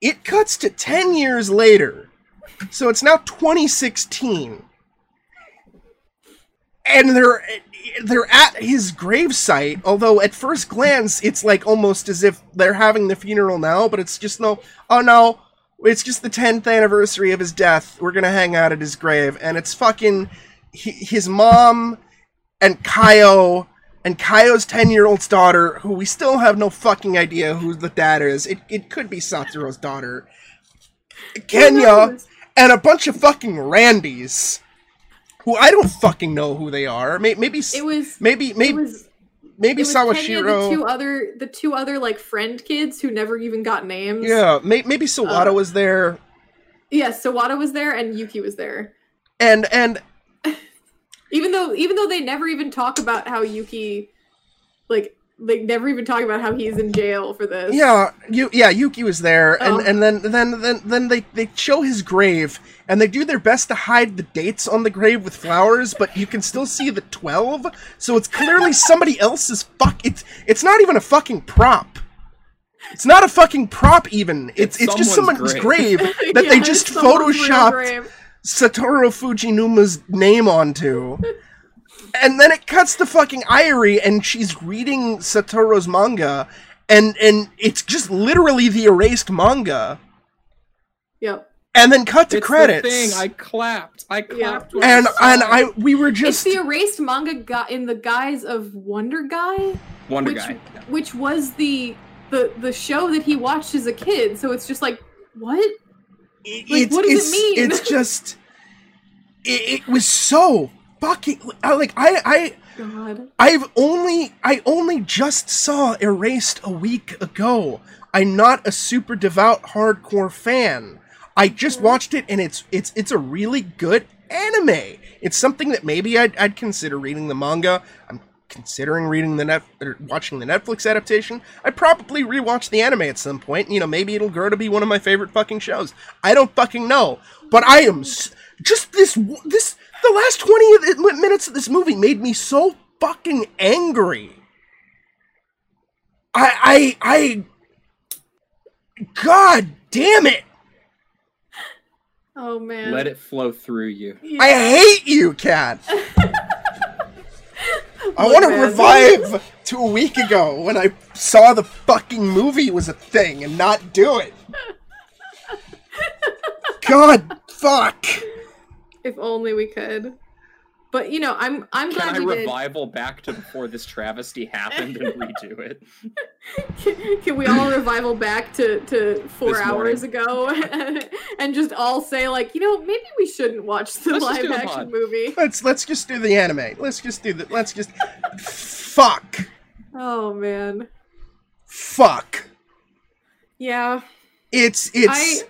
it cuts to ten years later. So it's now 2016, and they're they're at his gravesite. Although at first glance, it's like almost as if they're having the funeral now, but it's just no. Oh no, it's just the 10th anniversary of his death. We're gonna hang out at his grave, and it's fucking his mom and Kayo and Kayo's 10 year old daughter, who we still have no fucking idea who the dad is. It, it could be Satoru's daughter. Kenya? And a bunch of fucking Randys. Who I don't fucking know who they are. May- Maybe, it was maybe, maybe, was maybe Kenya, the Sawashiro. two other the two other like friend kids who never even got names Yeah, may- maybe Sawada Uh, was there, yes Sawada was there and Yuki was there and and even though even though they never even talk about how Yuki like they never even talk about how he's in jail for this Yeah, you yeah, Yuki was there, and Oh. and then then then then they they show his grave, and they do their best to hide the dates on the grave with flowers, but you can still see the twelve, so it's clearly somebody else's fuck. It's it's not even a fucking prop. It's not a fucking prop even. It's It's it's, just someone's someone's grave, Yeah, that they just photoshopped. Satoru Fujinuma's name onto. And then it cuts to fucking Airi and she's reading Satoru's manga and and it's just literally the erased manga. Yep. And then cut to it's credits. The thing I clapped. I clapped. when and I and I we were It's just the erased manga gu- in the guise of Wonder Guy, Wonder which Guy. which was the the the show that he watched as a kid. So it's just like what? it's, what does it mean? It's just it, it was so fucking like I I God. I've only I only just saw Erased a week ago. I'm not a super devout hardcore fan. I just watched it and it's it's it's a really good anime. It's something that maybe I'd, I'd consider reading the manga. I'm considering reading the net or watching the Netflix adaptation. I'd probably rewatch the anime at some point. You know, maybe it'll grow to be one of my favorite fucking shows. I don't fucking know, but I am s- just this this the last 20 minutes of this movie made me so fucking angry. I I I God damn it. Oh man. Let it flow through you. Yeah. I hate you, Kat. I want to revive to a week ago when I saw the fucking movie was a thing and not do it. God, fuck. If only we could. but you know, I'm I'm Can glad I we did. revival back to before this travesty happened and redo it? Can we all revival back to, to four This hours ago and just all say like, you know, maybe we shouldn't watch the Let's live action pod. movie. Let's let's just do the anime. Let's just do the. Let's just. Fuck. Oh man, Fuck. yeah. It's it's. I,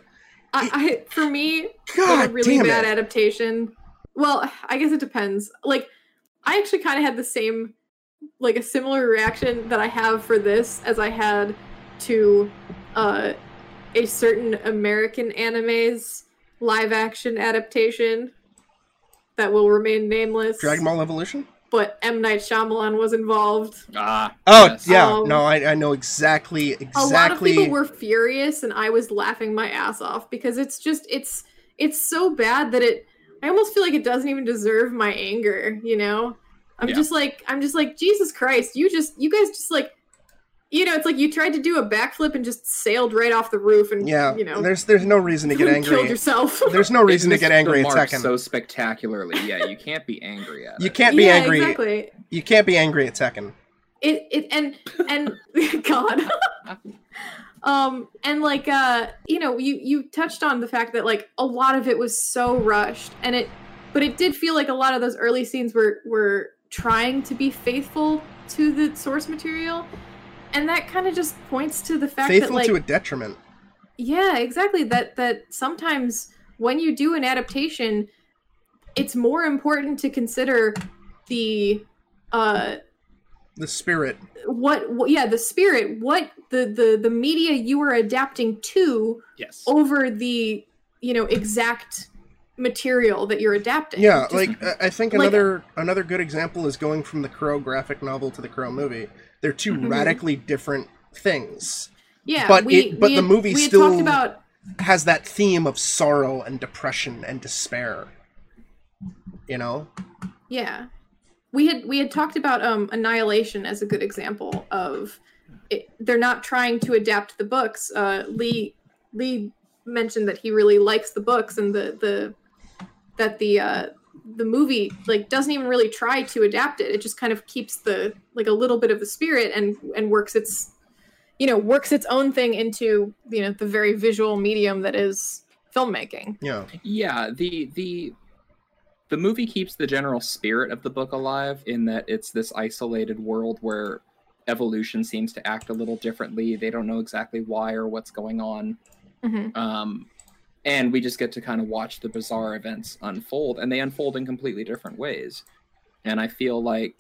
I for me, God a really bad it. adaptation. Well, I guess it depends. Like, I actually kind of had the same, like a similar reaction that I have for this as I had to uh, a certain American anime's live action adaptation that will remain nameless. Dragon Ball Evolution. But M Night Shyamalan was involved. Ah. Oh yes. yeah, Um, no, I, I know exactly exactly. a lot of exactly. people were furious and i was laughing my ass off because it's just it's it's so bad that it i almost feel like it doesn't even deserve my anger you know i'm Yeah. just like i'm just like jesus christ you just you guys just like you know it's like you tried to do a backflip and just sailed right off the roof and yeah, you know there's there's no reason to get angry. killed angry. yourself There's no It reason to get angry the at Tekken. so spectacularly. Yeah, you can't be angry at you it. can't be yeah angry. exactly You can't be angry at Tekken. it it and and god um and like uh you know you you touched on the fact that like a lot of it was so rushed and it but it did feel like a lot of those early scenes were were trying to be faithful to the source material and that kind of just points to the fact Faithful that like to a detriment. yeah exactly that that sometimes when you do an adaptation it's more important to consider the uh The spirit. what, what yeah the spirit what the the the media you are adapting to Yes. over the you know exact material that you're adapting Yeah, Just- like I- I think like- another another good example is going from the Crow graphic novel to the Crow movie. They're 2 Mhm. radically different things. yeah but we, it- but the movie still- about Has that theme of sorrow and depression and despair. You know? yeah we had we had talked about um annihilation as a good example of it, they're not trying to adapt the books uh lee lee mentioned that he really likes the books and the the that the uh the movie like doesn't even really try to adapt it it just kind of keeps the like a little bit of the spirit and and works its you know works its own thing into you know the very visual medium that is filmmaking Yeah. Yeah, the the the movie keeps the general spirit of the book alive in that it's this isolated world where evolution seems to act a little differently. They don't know exactly why or what's going on. Mhm. Um, and we just get to kind of watch the bizarre events unfold, and they unfold in completely different ways. And I feel like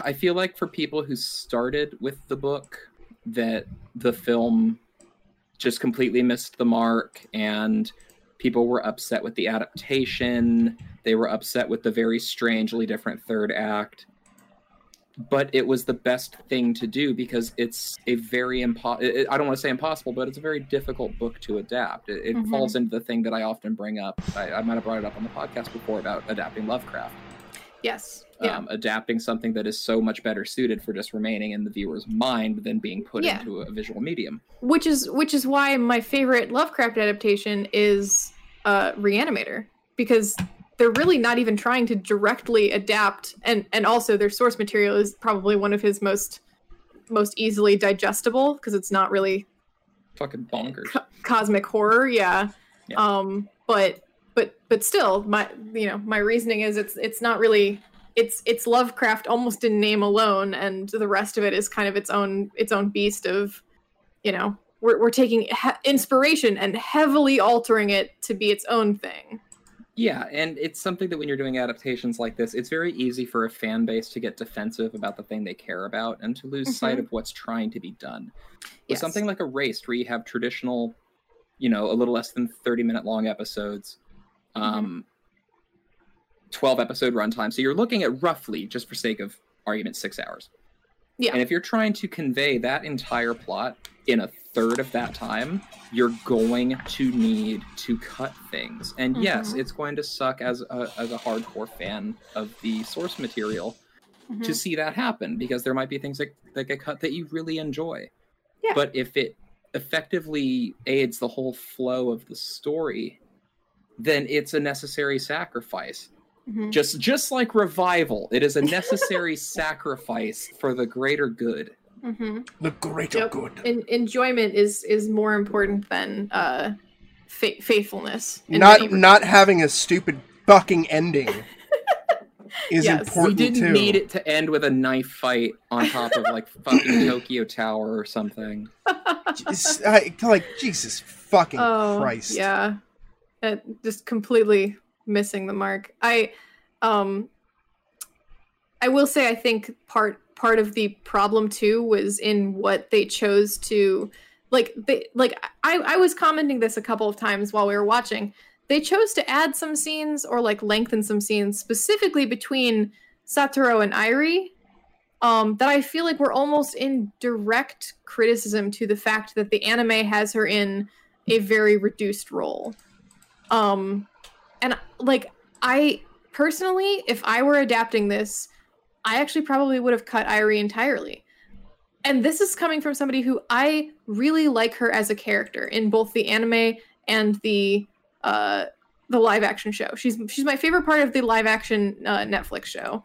I feel like for people who started with the book, that the film just completely missed the mark, and people were upset with the adaptation. They were upset with the very strangely different third act but it was the best thing to do because it's a very impo- it- I don't want to say impossible, but it's a very difficult book to adapt. It, it Mhm. falls into the thing that I often bring up. I, I might have brought it up on the podcast before about adapting Lovecraft. yes yeah Um, adapting something that is so much better suited for just remaining in the viewer's mind than being put Yeah. into a visual medium. which is which is why my favorite Lovecraft adaptation is uh, Reanimator because they're really not even trying to directly adapt, and and also their source material is probably one of his most most easily digestible because it's not really Fucking bonkers. co- cosmic horror, yeah. Yeah. Um, but but but still, my you know my reasoning is it's it's not really it's it's Lovecraft almost in name alone, and the rest of it is kind of its own its own beast of you know we're we're taking he- inspiration and heavily altering it to be its own thing. Yeah, and it's something that when you're doing adaptations like this, it's very easy for a fan base to get defensive about the thing they care about and to lose sight of what's trying to be done. With Yes. something like Erased, where you have traditional, you know, a little less than 30 minute long episodes, um, 12 episode runtime. So you're looking at roughly, just for sake of argument, six hours. Yeah. And if you're trying to convey that entire plot in a third of that time, you're going to need to cut things. And yes, Mhm. it's going to suck as a, as a hardcore fan of the source material to Mhm. see that happen because there might be things that, that get cut that you really enjoy. Yeah. But if it effectively aids the whole flow of the story, then it's a necessary sacrifice. Mhm. Just just like revival, it is a necessary sacrifice for the greater good. Mhm. The greater Yep. good. En- enjoyment is is more important than uh, fa- faithfulness. Not many not having a stupid fucking ending is Yes. We We important didn't too. need it to end with a knife fight on top of like fucking Tokyo Tower or something. It's- I- like Jesus fucking oh, Christ. Yeah. It just completely missing the mark. I um I will say I think part part of the problem too was in what they chose to like they like I I was commenting this a couple of times while we were watching. They chose to add some scenes or like lengthen some scenes specifically between Satoru and Airi um, that I feel like were almost in direct criticism to the fact that the anime has her in a very reduced role. Um, and like I personally, if I were adapting this, I actually probably would have cut Airi entirely. And this is coming from somebody who I really like her as a character in both the anime and the uh, the live action show. She's she's my favorite part of the live action uh, Netflix show.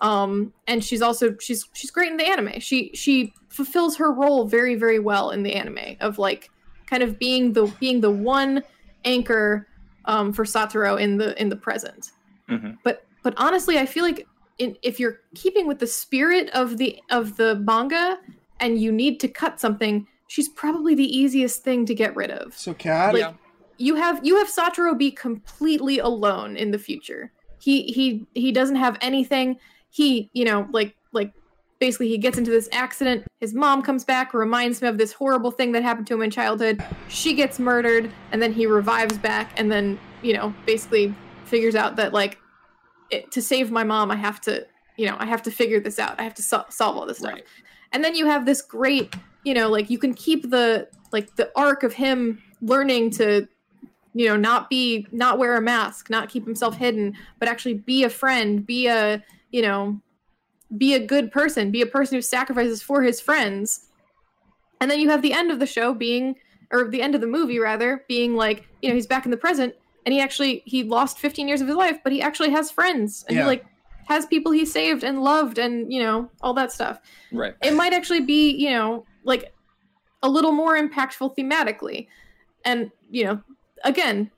Um, and she's also she's she's great in the anime. She she fulfills her role very very well in the anime of like kind of being the being the one anchor um, for Satoru in the in the present. Mhm. But but honestly, I feel like in, if you're keeping with the spirit of the of the manga and you need to cut something, she's probably the easiest thing to get rid of. So Kat, Like- yeah. You have you have Satoru be completely alone in the future. He he he doesn't have anything. He you know like like basically he gets into this accident. His mom comes back, reminds him of this horrible thing that happened to him in childhood. She gets murdered, and then he revives back, and then you know basically figures out that like it, to save my mom, I have to you know I have to figure this out. I have to sol- solve all this stuff. Right. And then you have this great you know like you can keep the like the arc of him learning to you know not be not wear a mask not keep himself hidden but actually be a friend be a you know be a good person be a person who sacrifices for his friends and then you have the end of the show being or the end of the movie rather being like you know he's back in the present and he actually he lost 15 years of his life but he actually has friends and Yeah. he like has people he saved and loved and you know all that stuff. Right. it might actually be you know like a little more impactful thematically. And you know again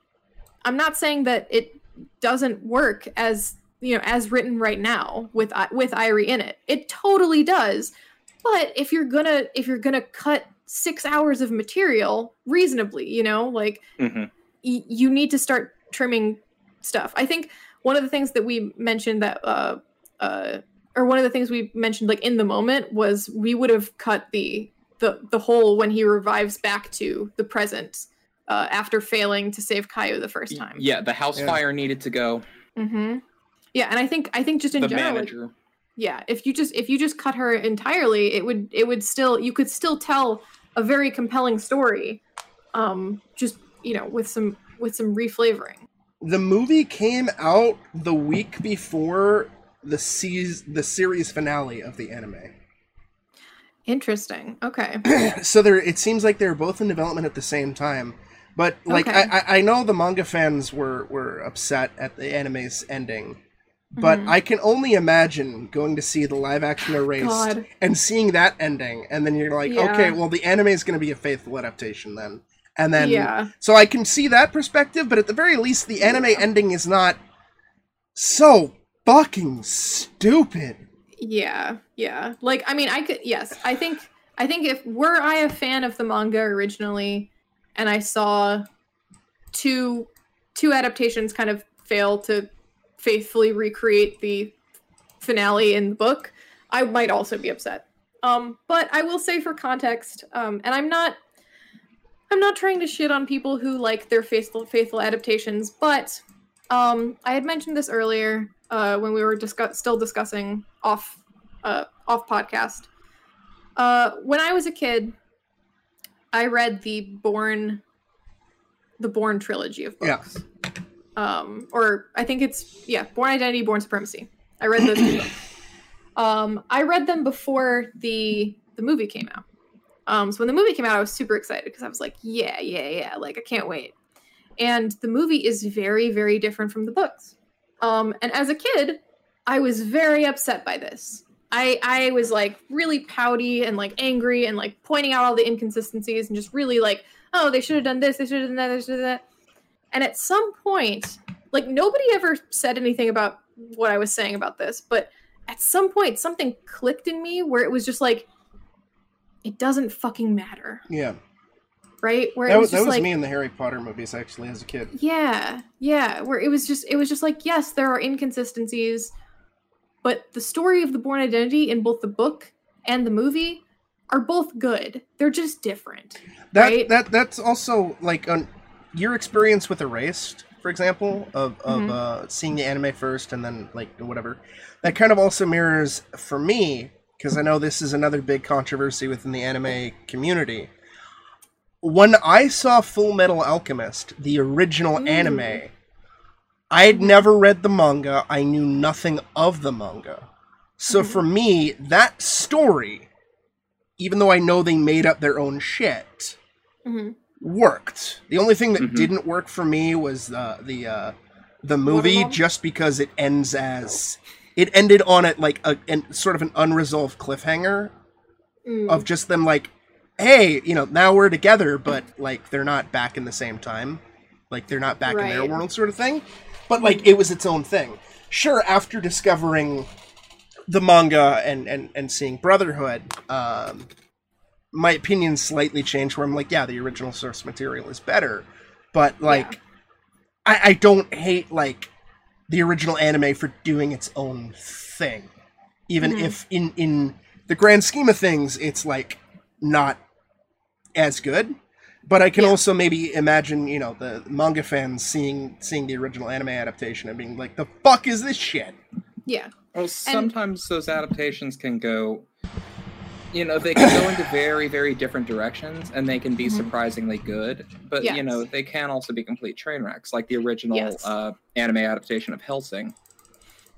i'm not saying that it doesn't work as you know as written right now with I- with Airi in it. It totally does. But if you're gonna if you're gonna cut six hours of material reasonably you know like hmm y- you need to start trimming stuff. I think one of the things that we mentioned that uh uh or one of the things we mentioned like in the moment was we would have cut the the the hole when he revives back to the present uh after failing to save Kayo the first time. Yeah, the house Yeah. fire needed to go. Mm-hmm. Yeah, and I think I think just in The general like, yeah if you just if you just cut her entirely it would it would still you could still tell a very compelling story um just you know with some with some reflavoring the movie came out the week before the seas the series finale of the anime. interesting okay so there it seems like they're both in development at the same time. But like Okay. I, I know the manga fans were were upset at the anime's ending. But Mhm. I can only imagine going to see the live action erased God. and seeing that ending, and then you're like, Yeah. okay, well the anime is going to be a faithful adaptation then, and then yeah. so I can see that perspective, but at the very least, the anime ending is not so fucking stupid. yeah yeah. Like i mean i could yes i think i think if were i a fan of the manga originally and i saw two two adaptations kind of fail to faithfully recreate the finale in the book i might also be upset. Um but i will say for context um and i'm not i'm not trying to shit on people who like their faithful faithful adaptations but um i had mentioned this earlier uh when we were discuss- still discussing off uh off podcast. Uh when i was a kid i read the Bourne the Bourne trilogy of Yeah. books. Um or i think it's yeah Bourne identity Bourne supremacy. I read those two books um i read them before the the movie came out um so when the movie came out i was super excited because i was like yeah yeah yeah like i can't wait and the movie is very very different from the books Um, and as a kid, I was very upset by this. I I was like really pouty and like angry and like pointing out all the inconsistencies and just really like, oh, they should have done this, they should have done that, they should have that. And at some point, like nobody ever said anything about what I was saying about this, but at some point something clicked in me where it was just like it doesn't fucking matter. Yeah. Right? Where that it was, that was like me in the Harry Potter movies actually as a kid. yeah, yeah. Where it was just it was just like, yes, there are inconsistencies, but the story of the Bourne Identity in both the book and the movie are both good. They're just different. That Right? that that's also like on your experience with Erased, for example, of of Mhm. uh, seeing the anime first and then like whatever. That kind of also mirrors for me because I know this is another big controversy within the anime community. When I saw Full Metal Alchemist, the original Mm. anime, I had never read the manga. I knew nothing of the manga. So Mhm. for me, that story, even though I know they made up their own shit, Mhm. worked. The only thing that Mhm. didn't work for me was uh, the uh, the movie, just because it ends as it ended on it like a an, sort of an unresolved cliffhanger Mm. of just them like, hey, you know, now we're together, but like they're not back in the same time, like they're not back in their world, sort of thing. But like it was its own thing. Sure, after discovering the manga and and and seeing Brotherhood, um, my opinion slightly changed. Where I'm like, yeah, the original source material is better, but like, I I don't hate like the original anime for doing its own thing, even Mhm. if in in the grand scheme of things, it's like not as good. But I can Yeah. also maybe imagine, you know, the manga fans seeing seeing the original anime adaptation and being like, "The fuck is this shit?" yeah. Well, sometimes those adaptations can go, you know, they can go into very, very different directions, and they can be Mhm. surprisingly good. But you know, they can also be complete train wrecks, like the original Yes. uh, anime adaptation of Hellsing.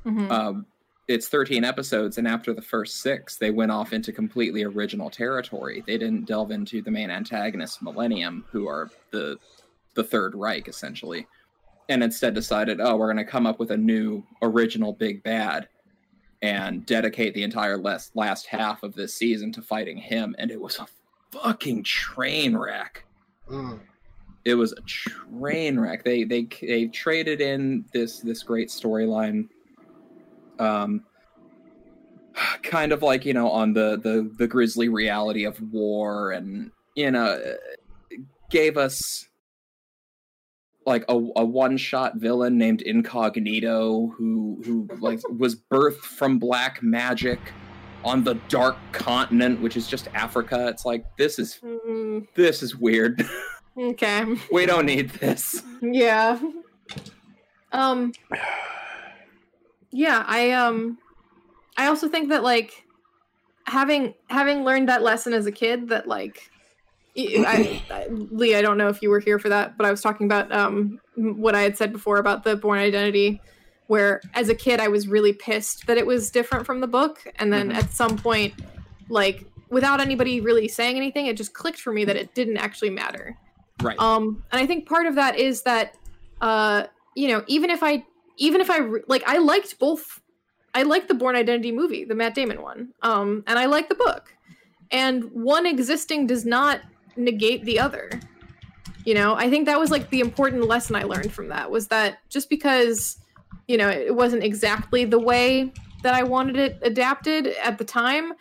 Mhm. Um, it's 13 episodes, and after the first six, they went off into completely original territory. They didn't delve into the main antagonist, Millennium, who are the the Third Reich, essentially, and instead decided, oh, we're going to come up with a new original big bad and dedicate the entire last, last half of this season to fighting him. And it was a fucking train wreck Mm. it was a train wreck. They they they traded in this this great storyline, um, kind of like you know on the the the grisly reality of war, and you know gave us like a, a one shot villain named Incognito who who like was birthed from black magic on the dark continent which is just Africa it's like this is Mm, this is weird okay. we don't need this Yeah. Um Yeah, I um I also think that like having having learned that lesson as a kid that like I, I, Lee, I don't know if you were here for that, but I was talking about um what I had said before about the Bourne identity where as a kid I was really pissed that it was different from the book and then Mhm. at some point like without anybody really saying anything it just clicked for me that it didn't actually matter. right Um, and I think part of that is that, uh, you know, even if I, even if I re- like, I liked both. I liked the Bourne Identity movie, the Matt Damon one, um, and I like the book. And one existing does not negate the other. You know, I think that was like the important lesson I learned from that was that just because, you know, it wasn't exactly the way that I wanted it adapted at the time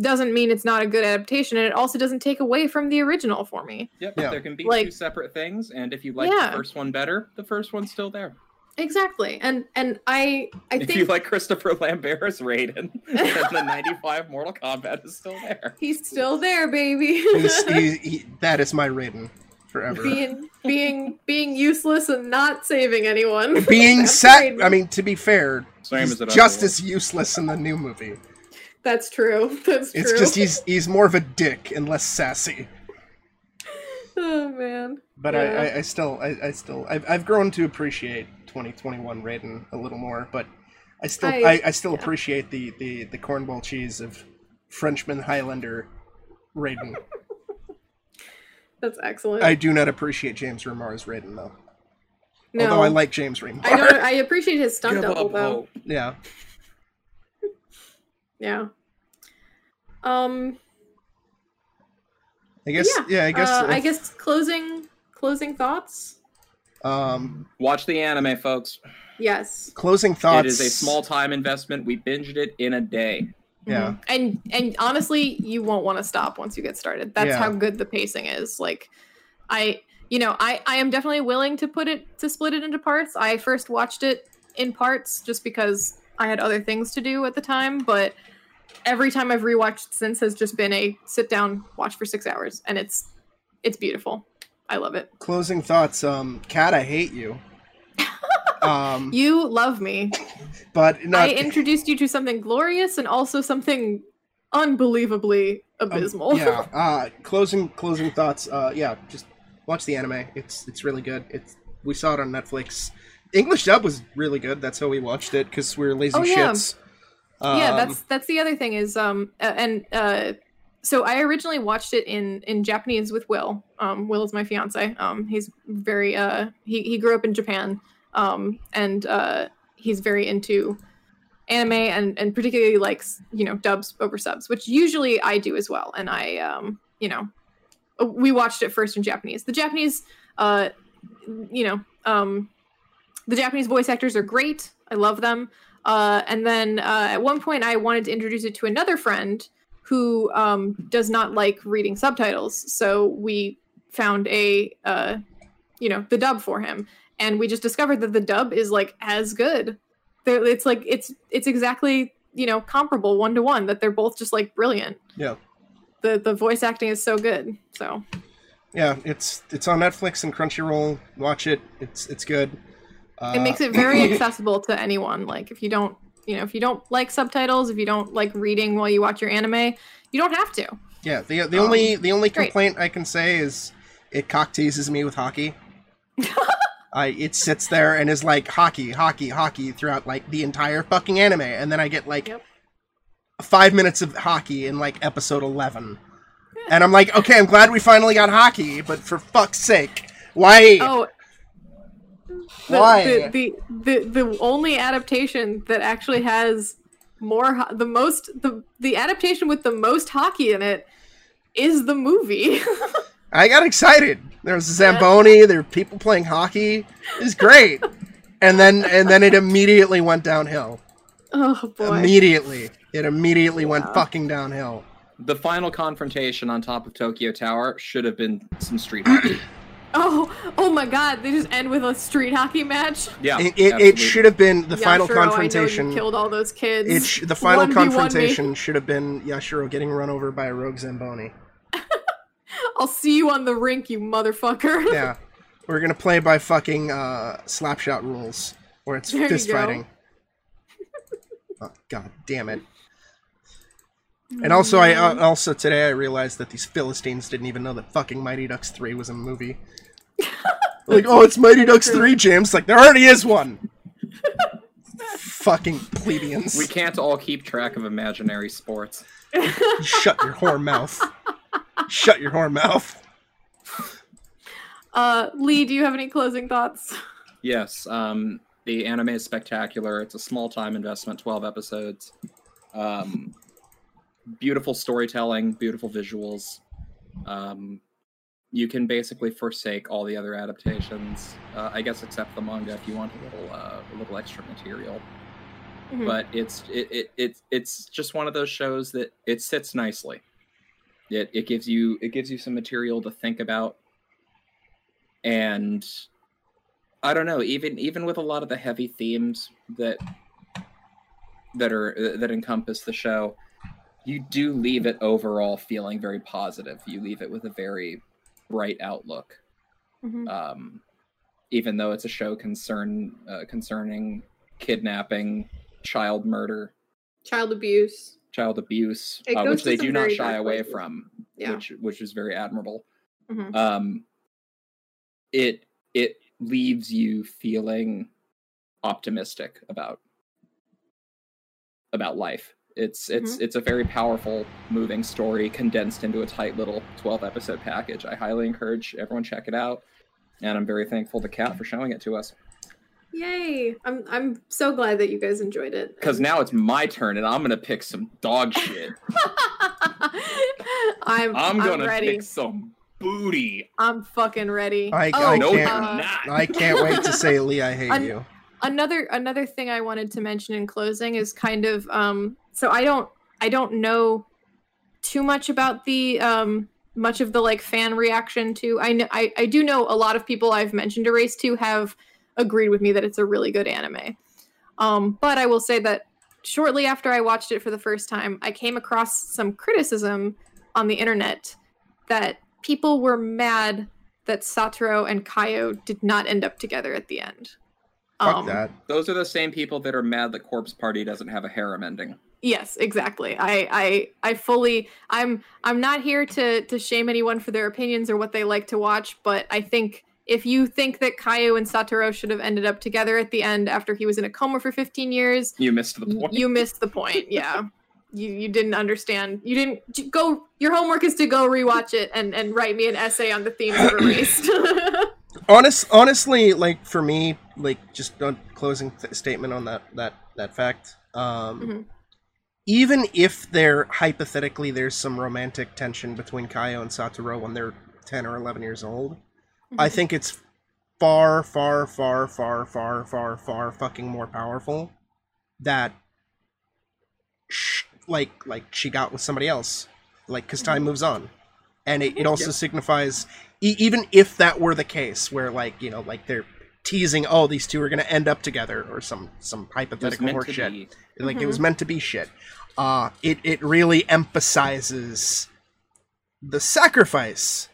doesn't mean it's not a good adaptation and it also doesn't take away from the original for me. Yep, Yeah. there can be Like- two separate things, and if you like Yeah. the first one better, the first one's still there. Exactly. And and I I if think you like Christopher Lambert as Raiden, then the '95 Mortal Kombat is still there. he's still there, baby. He's, he, he, that is my Raiden forever. being being being useless and not saving anyone. Being That's sat. Raiden. I mean, to be fair, Same he's as it just as useless in the new movie. That's true. That's true. It's just he's he's more of a dick and less sassy. oh man. But Yeah. I, I, I still I, I still I've, I've grown to appreciate 2021 Raiden a little more, but I still I, I- I, still yeah. appreciate the, the the cornball cheese of Frenchman Highlander Raiden. That's excellent. I do not appreciate James Remar's Raiden though. No, Although I like James Remar. I don't. I appreciate his stunt Give double up though. hope. yeah. Yeah. Um. I guess. yeah. Yeah. I guess. Uh, I guess closing closing thoughts. Um, Watch the anime, folks. Yes. closing thoughts. It is a small time investment. We binged it in a day. Yeah. Mhm. And and honestly, you won't want to stop once you get started. That's Yeah. how good the pacing is. Like I you know, I I am definitely willing to put it to split it into parts. I first watched it in parts just because I had other things to do at the time, but every time I've rewatched since has just been a sit down watch for 6 hours and it's it's beautiful. I love it. Closing thoughts. Um, Kat, I hate you. um, You love me. but not. I introduced you to something glorious and also something unbelievably um, abysmal. yeah. Uh, closing closing thoughts. Uh, yeah. Just watch the anime. It's it's really good. It's we saw it on Netflix. English dub was really good. That's how we watched it because we were lazy Oh, yeah. shits. yeah Um, that's that's the other thing is um and uh so i originally watched it in in japanese with will. Um will is my fiance. Um he's very uh he, he grew up in japan. Um and uh he's very into anime and and particularly likes you know dubs over subs which usually i do as well. And i um you know we watched it first in japanese. The japanese uh you know um the japanese voice actors are great. I love them. Uh, and then uh, at one point, I wanted to introduce it to another friend who um, does not like reading subtitles. So we found a, uh, you know, the dub for him, and we just discovered that the dub is like as good. They're, it's like it's it's exactly you know comparable one to one. That they're both just like brilliant. Yeah. The the voice acting is so good. So yeah. It's it's on Netflix and Crunchyroll. Watch it. It's it's good. Uh, it makes it very accessible to anyone. Like if you don't, you know, if you don't like subtitles, if you don't like reading while you watch your anime, you don't have to. Yeah, the the only the only Um, great. complaint I can say is it cock teases me with hockey. I it sits there and is like hockey, hockey, hockey throughout like the entire fucking anime, and then I get like Yep. five minutes of hockey in like episode eleven, and I'm like, okay, I'm glad we finally got hockey, but for fuck's sake, why? Oh, the, Why? The, the the the only adaptation that actually has more ho- the most the the adaptation with the most hockey in it is the movie. I got excited. There was a Zamboni. There were people playing hockey. It was great, and then and then it immediately went downhill. oh boy. Immediately, it immediately went fucking downhill. The final confrontation on top of Tokyo Tower should have been some street hockey. Oh oh my god! They just end with a street hockey match. Yeah, It, it, it should have been the final Yashiro, I know confrontation. you killed all those kids. It sh- the final confrontation should have been Yashiro getting run over by a rogue Zamboni. I'll see you on the rink, you motherfucker. Yeah, we're gonna play by fucking uh, slapshot rules, where it's There fist fighting. oh, God damn it! And also, I uh, also today I realized that these Philistines didn't even know that fucking Mighty Ducks three was a movie. like, oh, it's Mighty Ducks three, James. Like, there already is one. fucking plebeians. We can't all keep track of imaginary sports. Shut your whore mouth. Shut your whore mouth. Uh, Lee, do you have any closing thoughts? Yes, um, the anime is spectacular. It's a small time investment, 12 episodes. Um, beautiful storytelling, beautiful visuals. Um, you can basically forsake all the other adaptations, uh, I guess, except the manga if you want a little, uh, a little extra material. Mhm. But it's it, it it it's just one of those shows that it sits nicely. It it gives you it gives you some material to think about, and I don't know. Even even with a lot of the heavy themes that that are that encompass the show, you do leave it overall feeling very positive. You leave it with a very bright outlook. Mhm. Um, even though it's a show concern uh, concerning kidnapping, child murder, Child abuse. child abuse, uh, which they do not shy away places. from, Yeah. which which is very admirable. Mhm. Um, it it leaves you feeling optimistic about about life. It's it's Mm-hmm. it's a very powerful, moving story condensed into a tight little twelve episode package. I highly encourage everyone check it out. and I'm very thankful to Kat for showing it to us. Yay! I'm I'm so glad that you guys enjoyed it. Because now it's my turn, and I'm gonna pick some dog shit. I'm I'm gonna ready. pick some booty. I'm fucking ready. I, Oh, I no, can't. uh, not. I can't wait to say, Lee, I hate Un- you. another another thing I wanted to mention in closing is kind of um so I don't I don't know too much about the um much of the like fan reaction to I know I, I do know a lot of people I've mentioned Erase to have agreed with me that it's a really good anime. Um but I will say that shortly after I watched it for the first time, I came across some criticism on the internet that people were mad that Satoru and Kayo did not end up together at the end. Fuck that. Those are the same people that are mad that Corpse Party doesn't have a harem ending. Yes, exactly. I, I, I fully. I'm, I'm not here to to shame anyone for their opinions or what they like to watch, but I think if you think that Kayo and Satoru should have ended up together at the end after he was in a coma for 15 years, You missed the point. you missed the point. Yeah, you you didn't understand. You didn't go. Your homework is to go rewatch it and and write me an essay on the themes of Erased. Honest, honestly, like for me, like just a closing th- statement on that that that fact. Um, Mhm. Even if there hypothetically there's some romantic tension between Kayo and Satoru when they're ten or eleven years old, I Mhm. think it's far, far, far, far, far, far, far fucking more powerful that sh- like like she got with somebody else, like because time Mhm. moves on, and it, it also signifies e- even if that were the case where like you know like they're teasing oh these two are gonna end up together or some some hypothetical meant to horseshit. like it was meant to be shit. Uh it it really emphasizes the sacrifice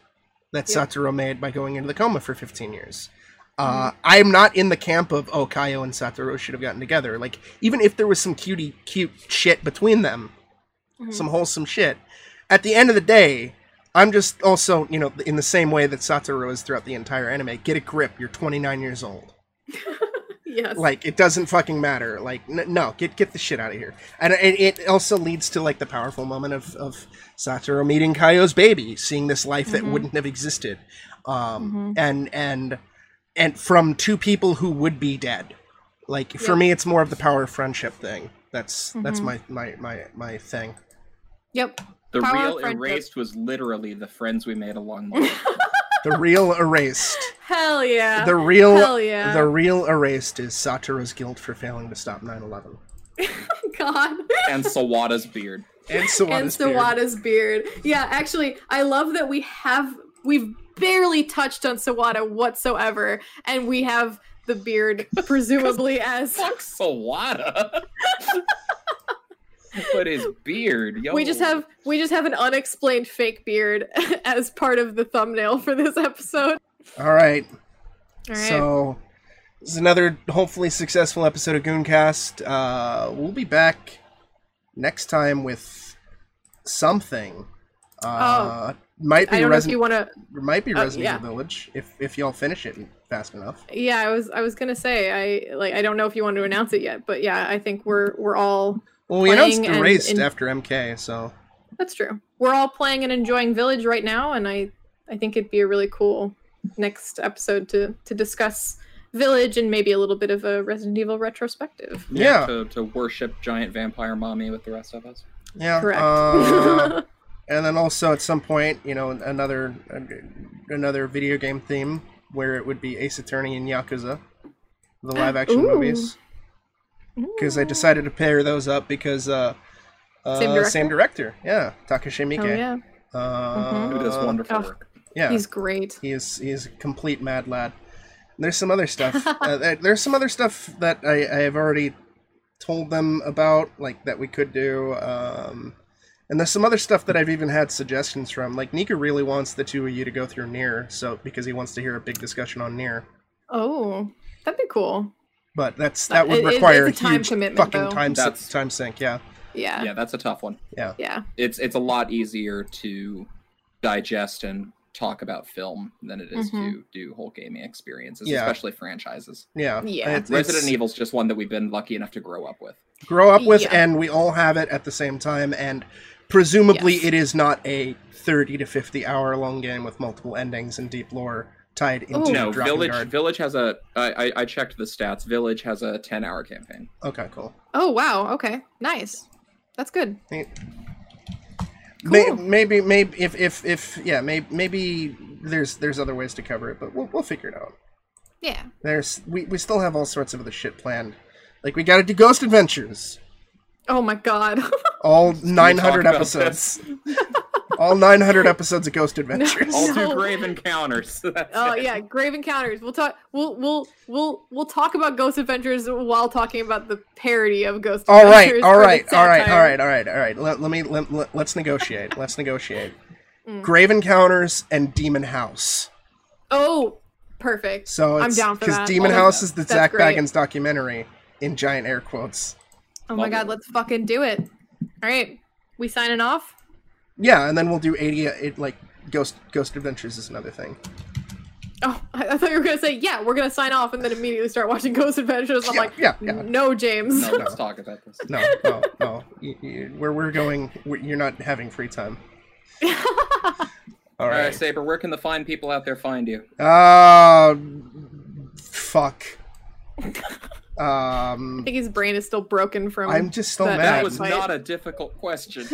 that Yep. Satoru made by going into the coma for 15 years. Uh i'm not in the camp of oh kayo and satoru should have gotten together. Like even if there was some cutie cute shit between them Mhm. some wholesome shit at the end of the day i'm just also you know in the same way that satoru is throughout the entire anime get a grip you're 29 years old yes. like it doesn't fucking matter like n- no get get the shit out of here and it, it also leads to like the powerful moment of of satoru meeting kayo's baby seeing this life that Mhm. wouldn't have existed um Mhm. and and and from two people who would be dead like for me it's more of the power of friendship thing that's that's Mhm. my my my my thing Yep. The Power real erased was literally the friends we made along the way. the real erased Hell yeah. the real Hell yeah. the real erased is satoru's guilt for failing to stop 9-11 God. and Sawada's beard. and and Sawada's beard. Sawada's beard. Yeah, actually, I love that we have we've barely touched on Sawada whatsoever, and we have the beard presumably as Fuck Sawada. But his beard, yo. we just have we just have an unexplained fake beard as part of the thumbnail for this episode. all right All right. So this is another hopefully successful episode of Gooncast. Uh, we'll be back next time with something. Uh, might I be don't know if Resident you want to. might be uh, Resident yeah. Evil Village if if y'all finish it fast enough. Yeah, I was I was gonna say I like I don't know if you want to announce it yet, but yeah, I think we're we're all Well, we announced Playing and Erased in- after MK, so That's true. We're all playing and enjoying Village right now, and I I think it'd be a really cool next episode to to discuss Village and maybe a little bit of a Resident Evil retrospective. Yeah. To, to worship giant vampire mommy with the rest of us. yeah. Correct. uh, and then also at some point, you know, another another video game theme where it would be Ace Attorney and Yakuza, the live action Ooh. movies. Because I decided to pair those up because uh, uh Same director? same director, yeah, Takashi Miike. oh yeah, Uh, Who does wonderful Oh. work. Yeah, he's great. he is he is a complete mad lad. There's some other stuff. uh, there's some other stuff that I, I have already told them about, like that we could do. Um, and there's some other stuff that I've even had suggestions from. Like Nika really wants the two of you to go through NieR, so because he wants to hear a big discussion on NieR. Oh, that'd be cool. But that's that would It- it- require it's a time huge commitment, fucking though. time That's- time sink. Yeah. Yeah, Yeah, that's a tough one. yeah. Yeah. It's it's a lot easier to digest and talk about film than it is Mhm. to do whole gaming experiences, Yeah. especially franchises. Yeah. Yeah. It's- Resident it's- Evil's just one that we've been lucky enough to grow up with. grow up with Yeah. and we all have it at the same time and presumably Yes. it is not a 30 to 50 hour long game with multiple endings and deep lore tied into oh. No, Village. Guard. Village has a. I, I I checked the stats. Village has a ten-hour campaign. Okay, cool. Oh wow. Okay. Nice. That's good. May- Cool. maybe, maybe if if if yeah, maybe maybe there's there's other ways to cover it, but we'll we'll figure it out. Yeah. There's we we still have all sorts of other shit planned. Like we got to do Ghost Adventures, Oh my god. all 900 episodes, all 900 episodes of Ghost Adventures. All No. two grave encounters. That's Oh it. yeah, Grave Encounters. We'll talk. We'll we'll we'll we'll talk about Ghost Adventures while talking about the parody of Ghost. All right, Adventures all for the right, all right, all satire. right, all right, all right. Let, let me let, let, let's negotiate. Let's negotiate. Mm. Grave Encounters and Demon House. Oh, perfect. So I'm it's down for because that. Demon Oh, House is the that's Zak great. Bagans documentary in giant air quotes. Oh my god, it. let's fucking do it. All right, we signing off. Yeah, and then we'll do 80 it, like Ghost Ghost Adventures is another thing. Oh, I, I thought you were gonna say yeah. We're gonna sign off and then immediately start watching Ghost Adventures. I'm Yeah, like, yeah, yeah. no, James. No, let's talk about this. No, no, no. You, you, where we're going, we you're not having free time. All All right, right. Saber. Where can the fine people out there find you? Uh, fuck. Um, I think his brain is still broken from. I'm just still that- That was not a difficult question.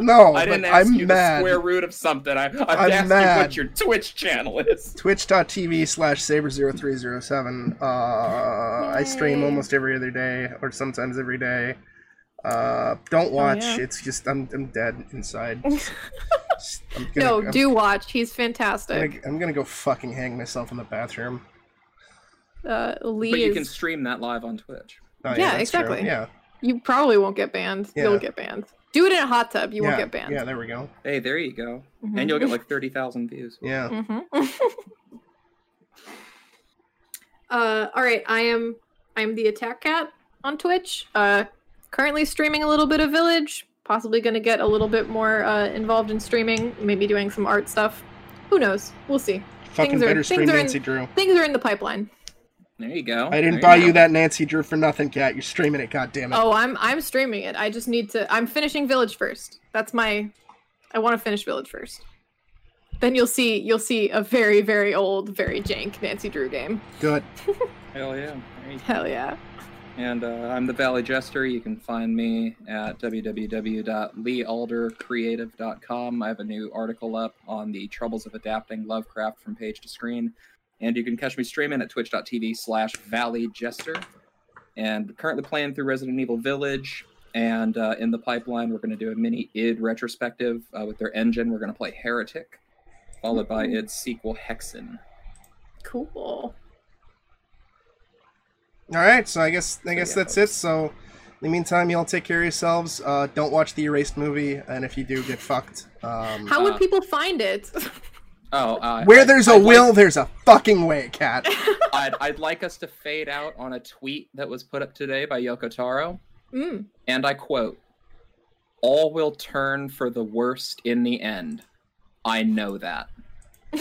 no, I didn't but ask I'm you mad. the square root of something. I, I've I'm asked mad. you what your Twitch channel is. Twitch.tv slash saber0307. Uh, I stream almost every other day, or sometimes every day. Uh, don't watch. yeah. It's just I'm I'm dead inside. Just- I'm gonna, no, I'm, do watch. He's I'm fantastic. gonna, I'm gonna go fucking hang myself in the bathroom. Uh, Lee But you is. can stream that live on Twitch. Oh, Yeah, that's true. exactly. Yeah, You probably won't get banned. Yeah. You'll get banned. Do it in a hot tub. You yeah, won't get banned. Yeah, there we go. Hey, there you go. Mhm. And you'll get like thirty thousand views. Yeah. Mhm. uh, all right, I am I am the Attack Cat on Twitch. Uh, currently streaming a little bit of Village. Possibly going to get a little bit more uh, involved in streaming. Maybe doing some art stuff. Who knows? We'll see. Fucking Things are- better things stream are in- Nancy Drew. Things are in the pipeline. There you go. I didn't There buy go. you that Nancy Drew for nothing, Kat. You're streaming it, goddammit. Oh, I'm I'm streaming it. I just need to. I'm finishing Village first. That's my. I want to finish Village first. Then you'll see you'll see a very very old, very jank Nancy Drew game. Good. Hell yeah. There. Hell yeah. And uh, I'm the Valley Jester. You can find me at www.leealdercreative.com. I have a new article up on the troubles of adapting Lovecraft from page to screen. And you can catch me streaming at twitch.tv slash Valley Jester. And currently playing through Resident Evil Village. And uh, in the pipeline, we're going to do a mini id retrospective uh, with their engine. We're going to play Heretic, followed by its sequel Hexen. Cool. All right, so I guess I guess yeah, that's it. So, in the meantime, y'all take care of yourselves. Uh, don't watch the Erased movie, and if you do, get fucked. Um, How would Uh, people find it? Oh, uh, where I- there's a I'd like- will, there's a fucking way, Kat. I'd, I'd like us to fade out on a tweet that was put up today by Yoko Taro, mm. and I quote: "All will turn for the worst in the end. I know that."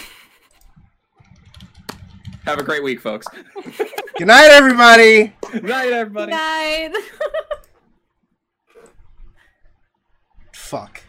Have a great week, folks. Good night, everybody. Good night, everybody. Good night. Fuck.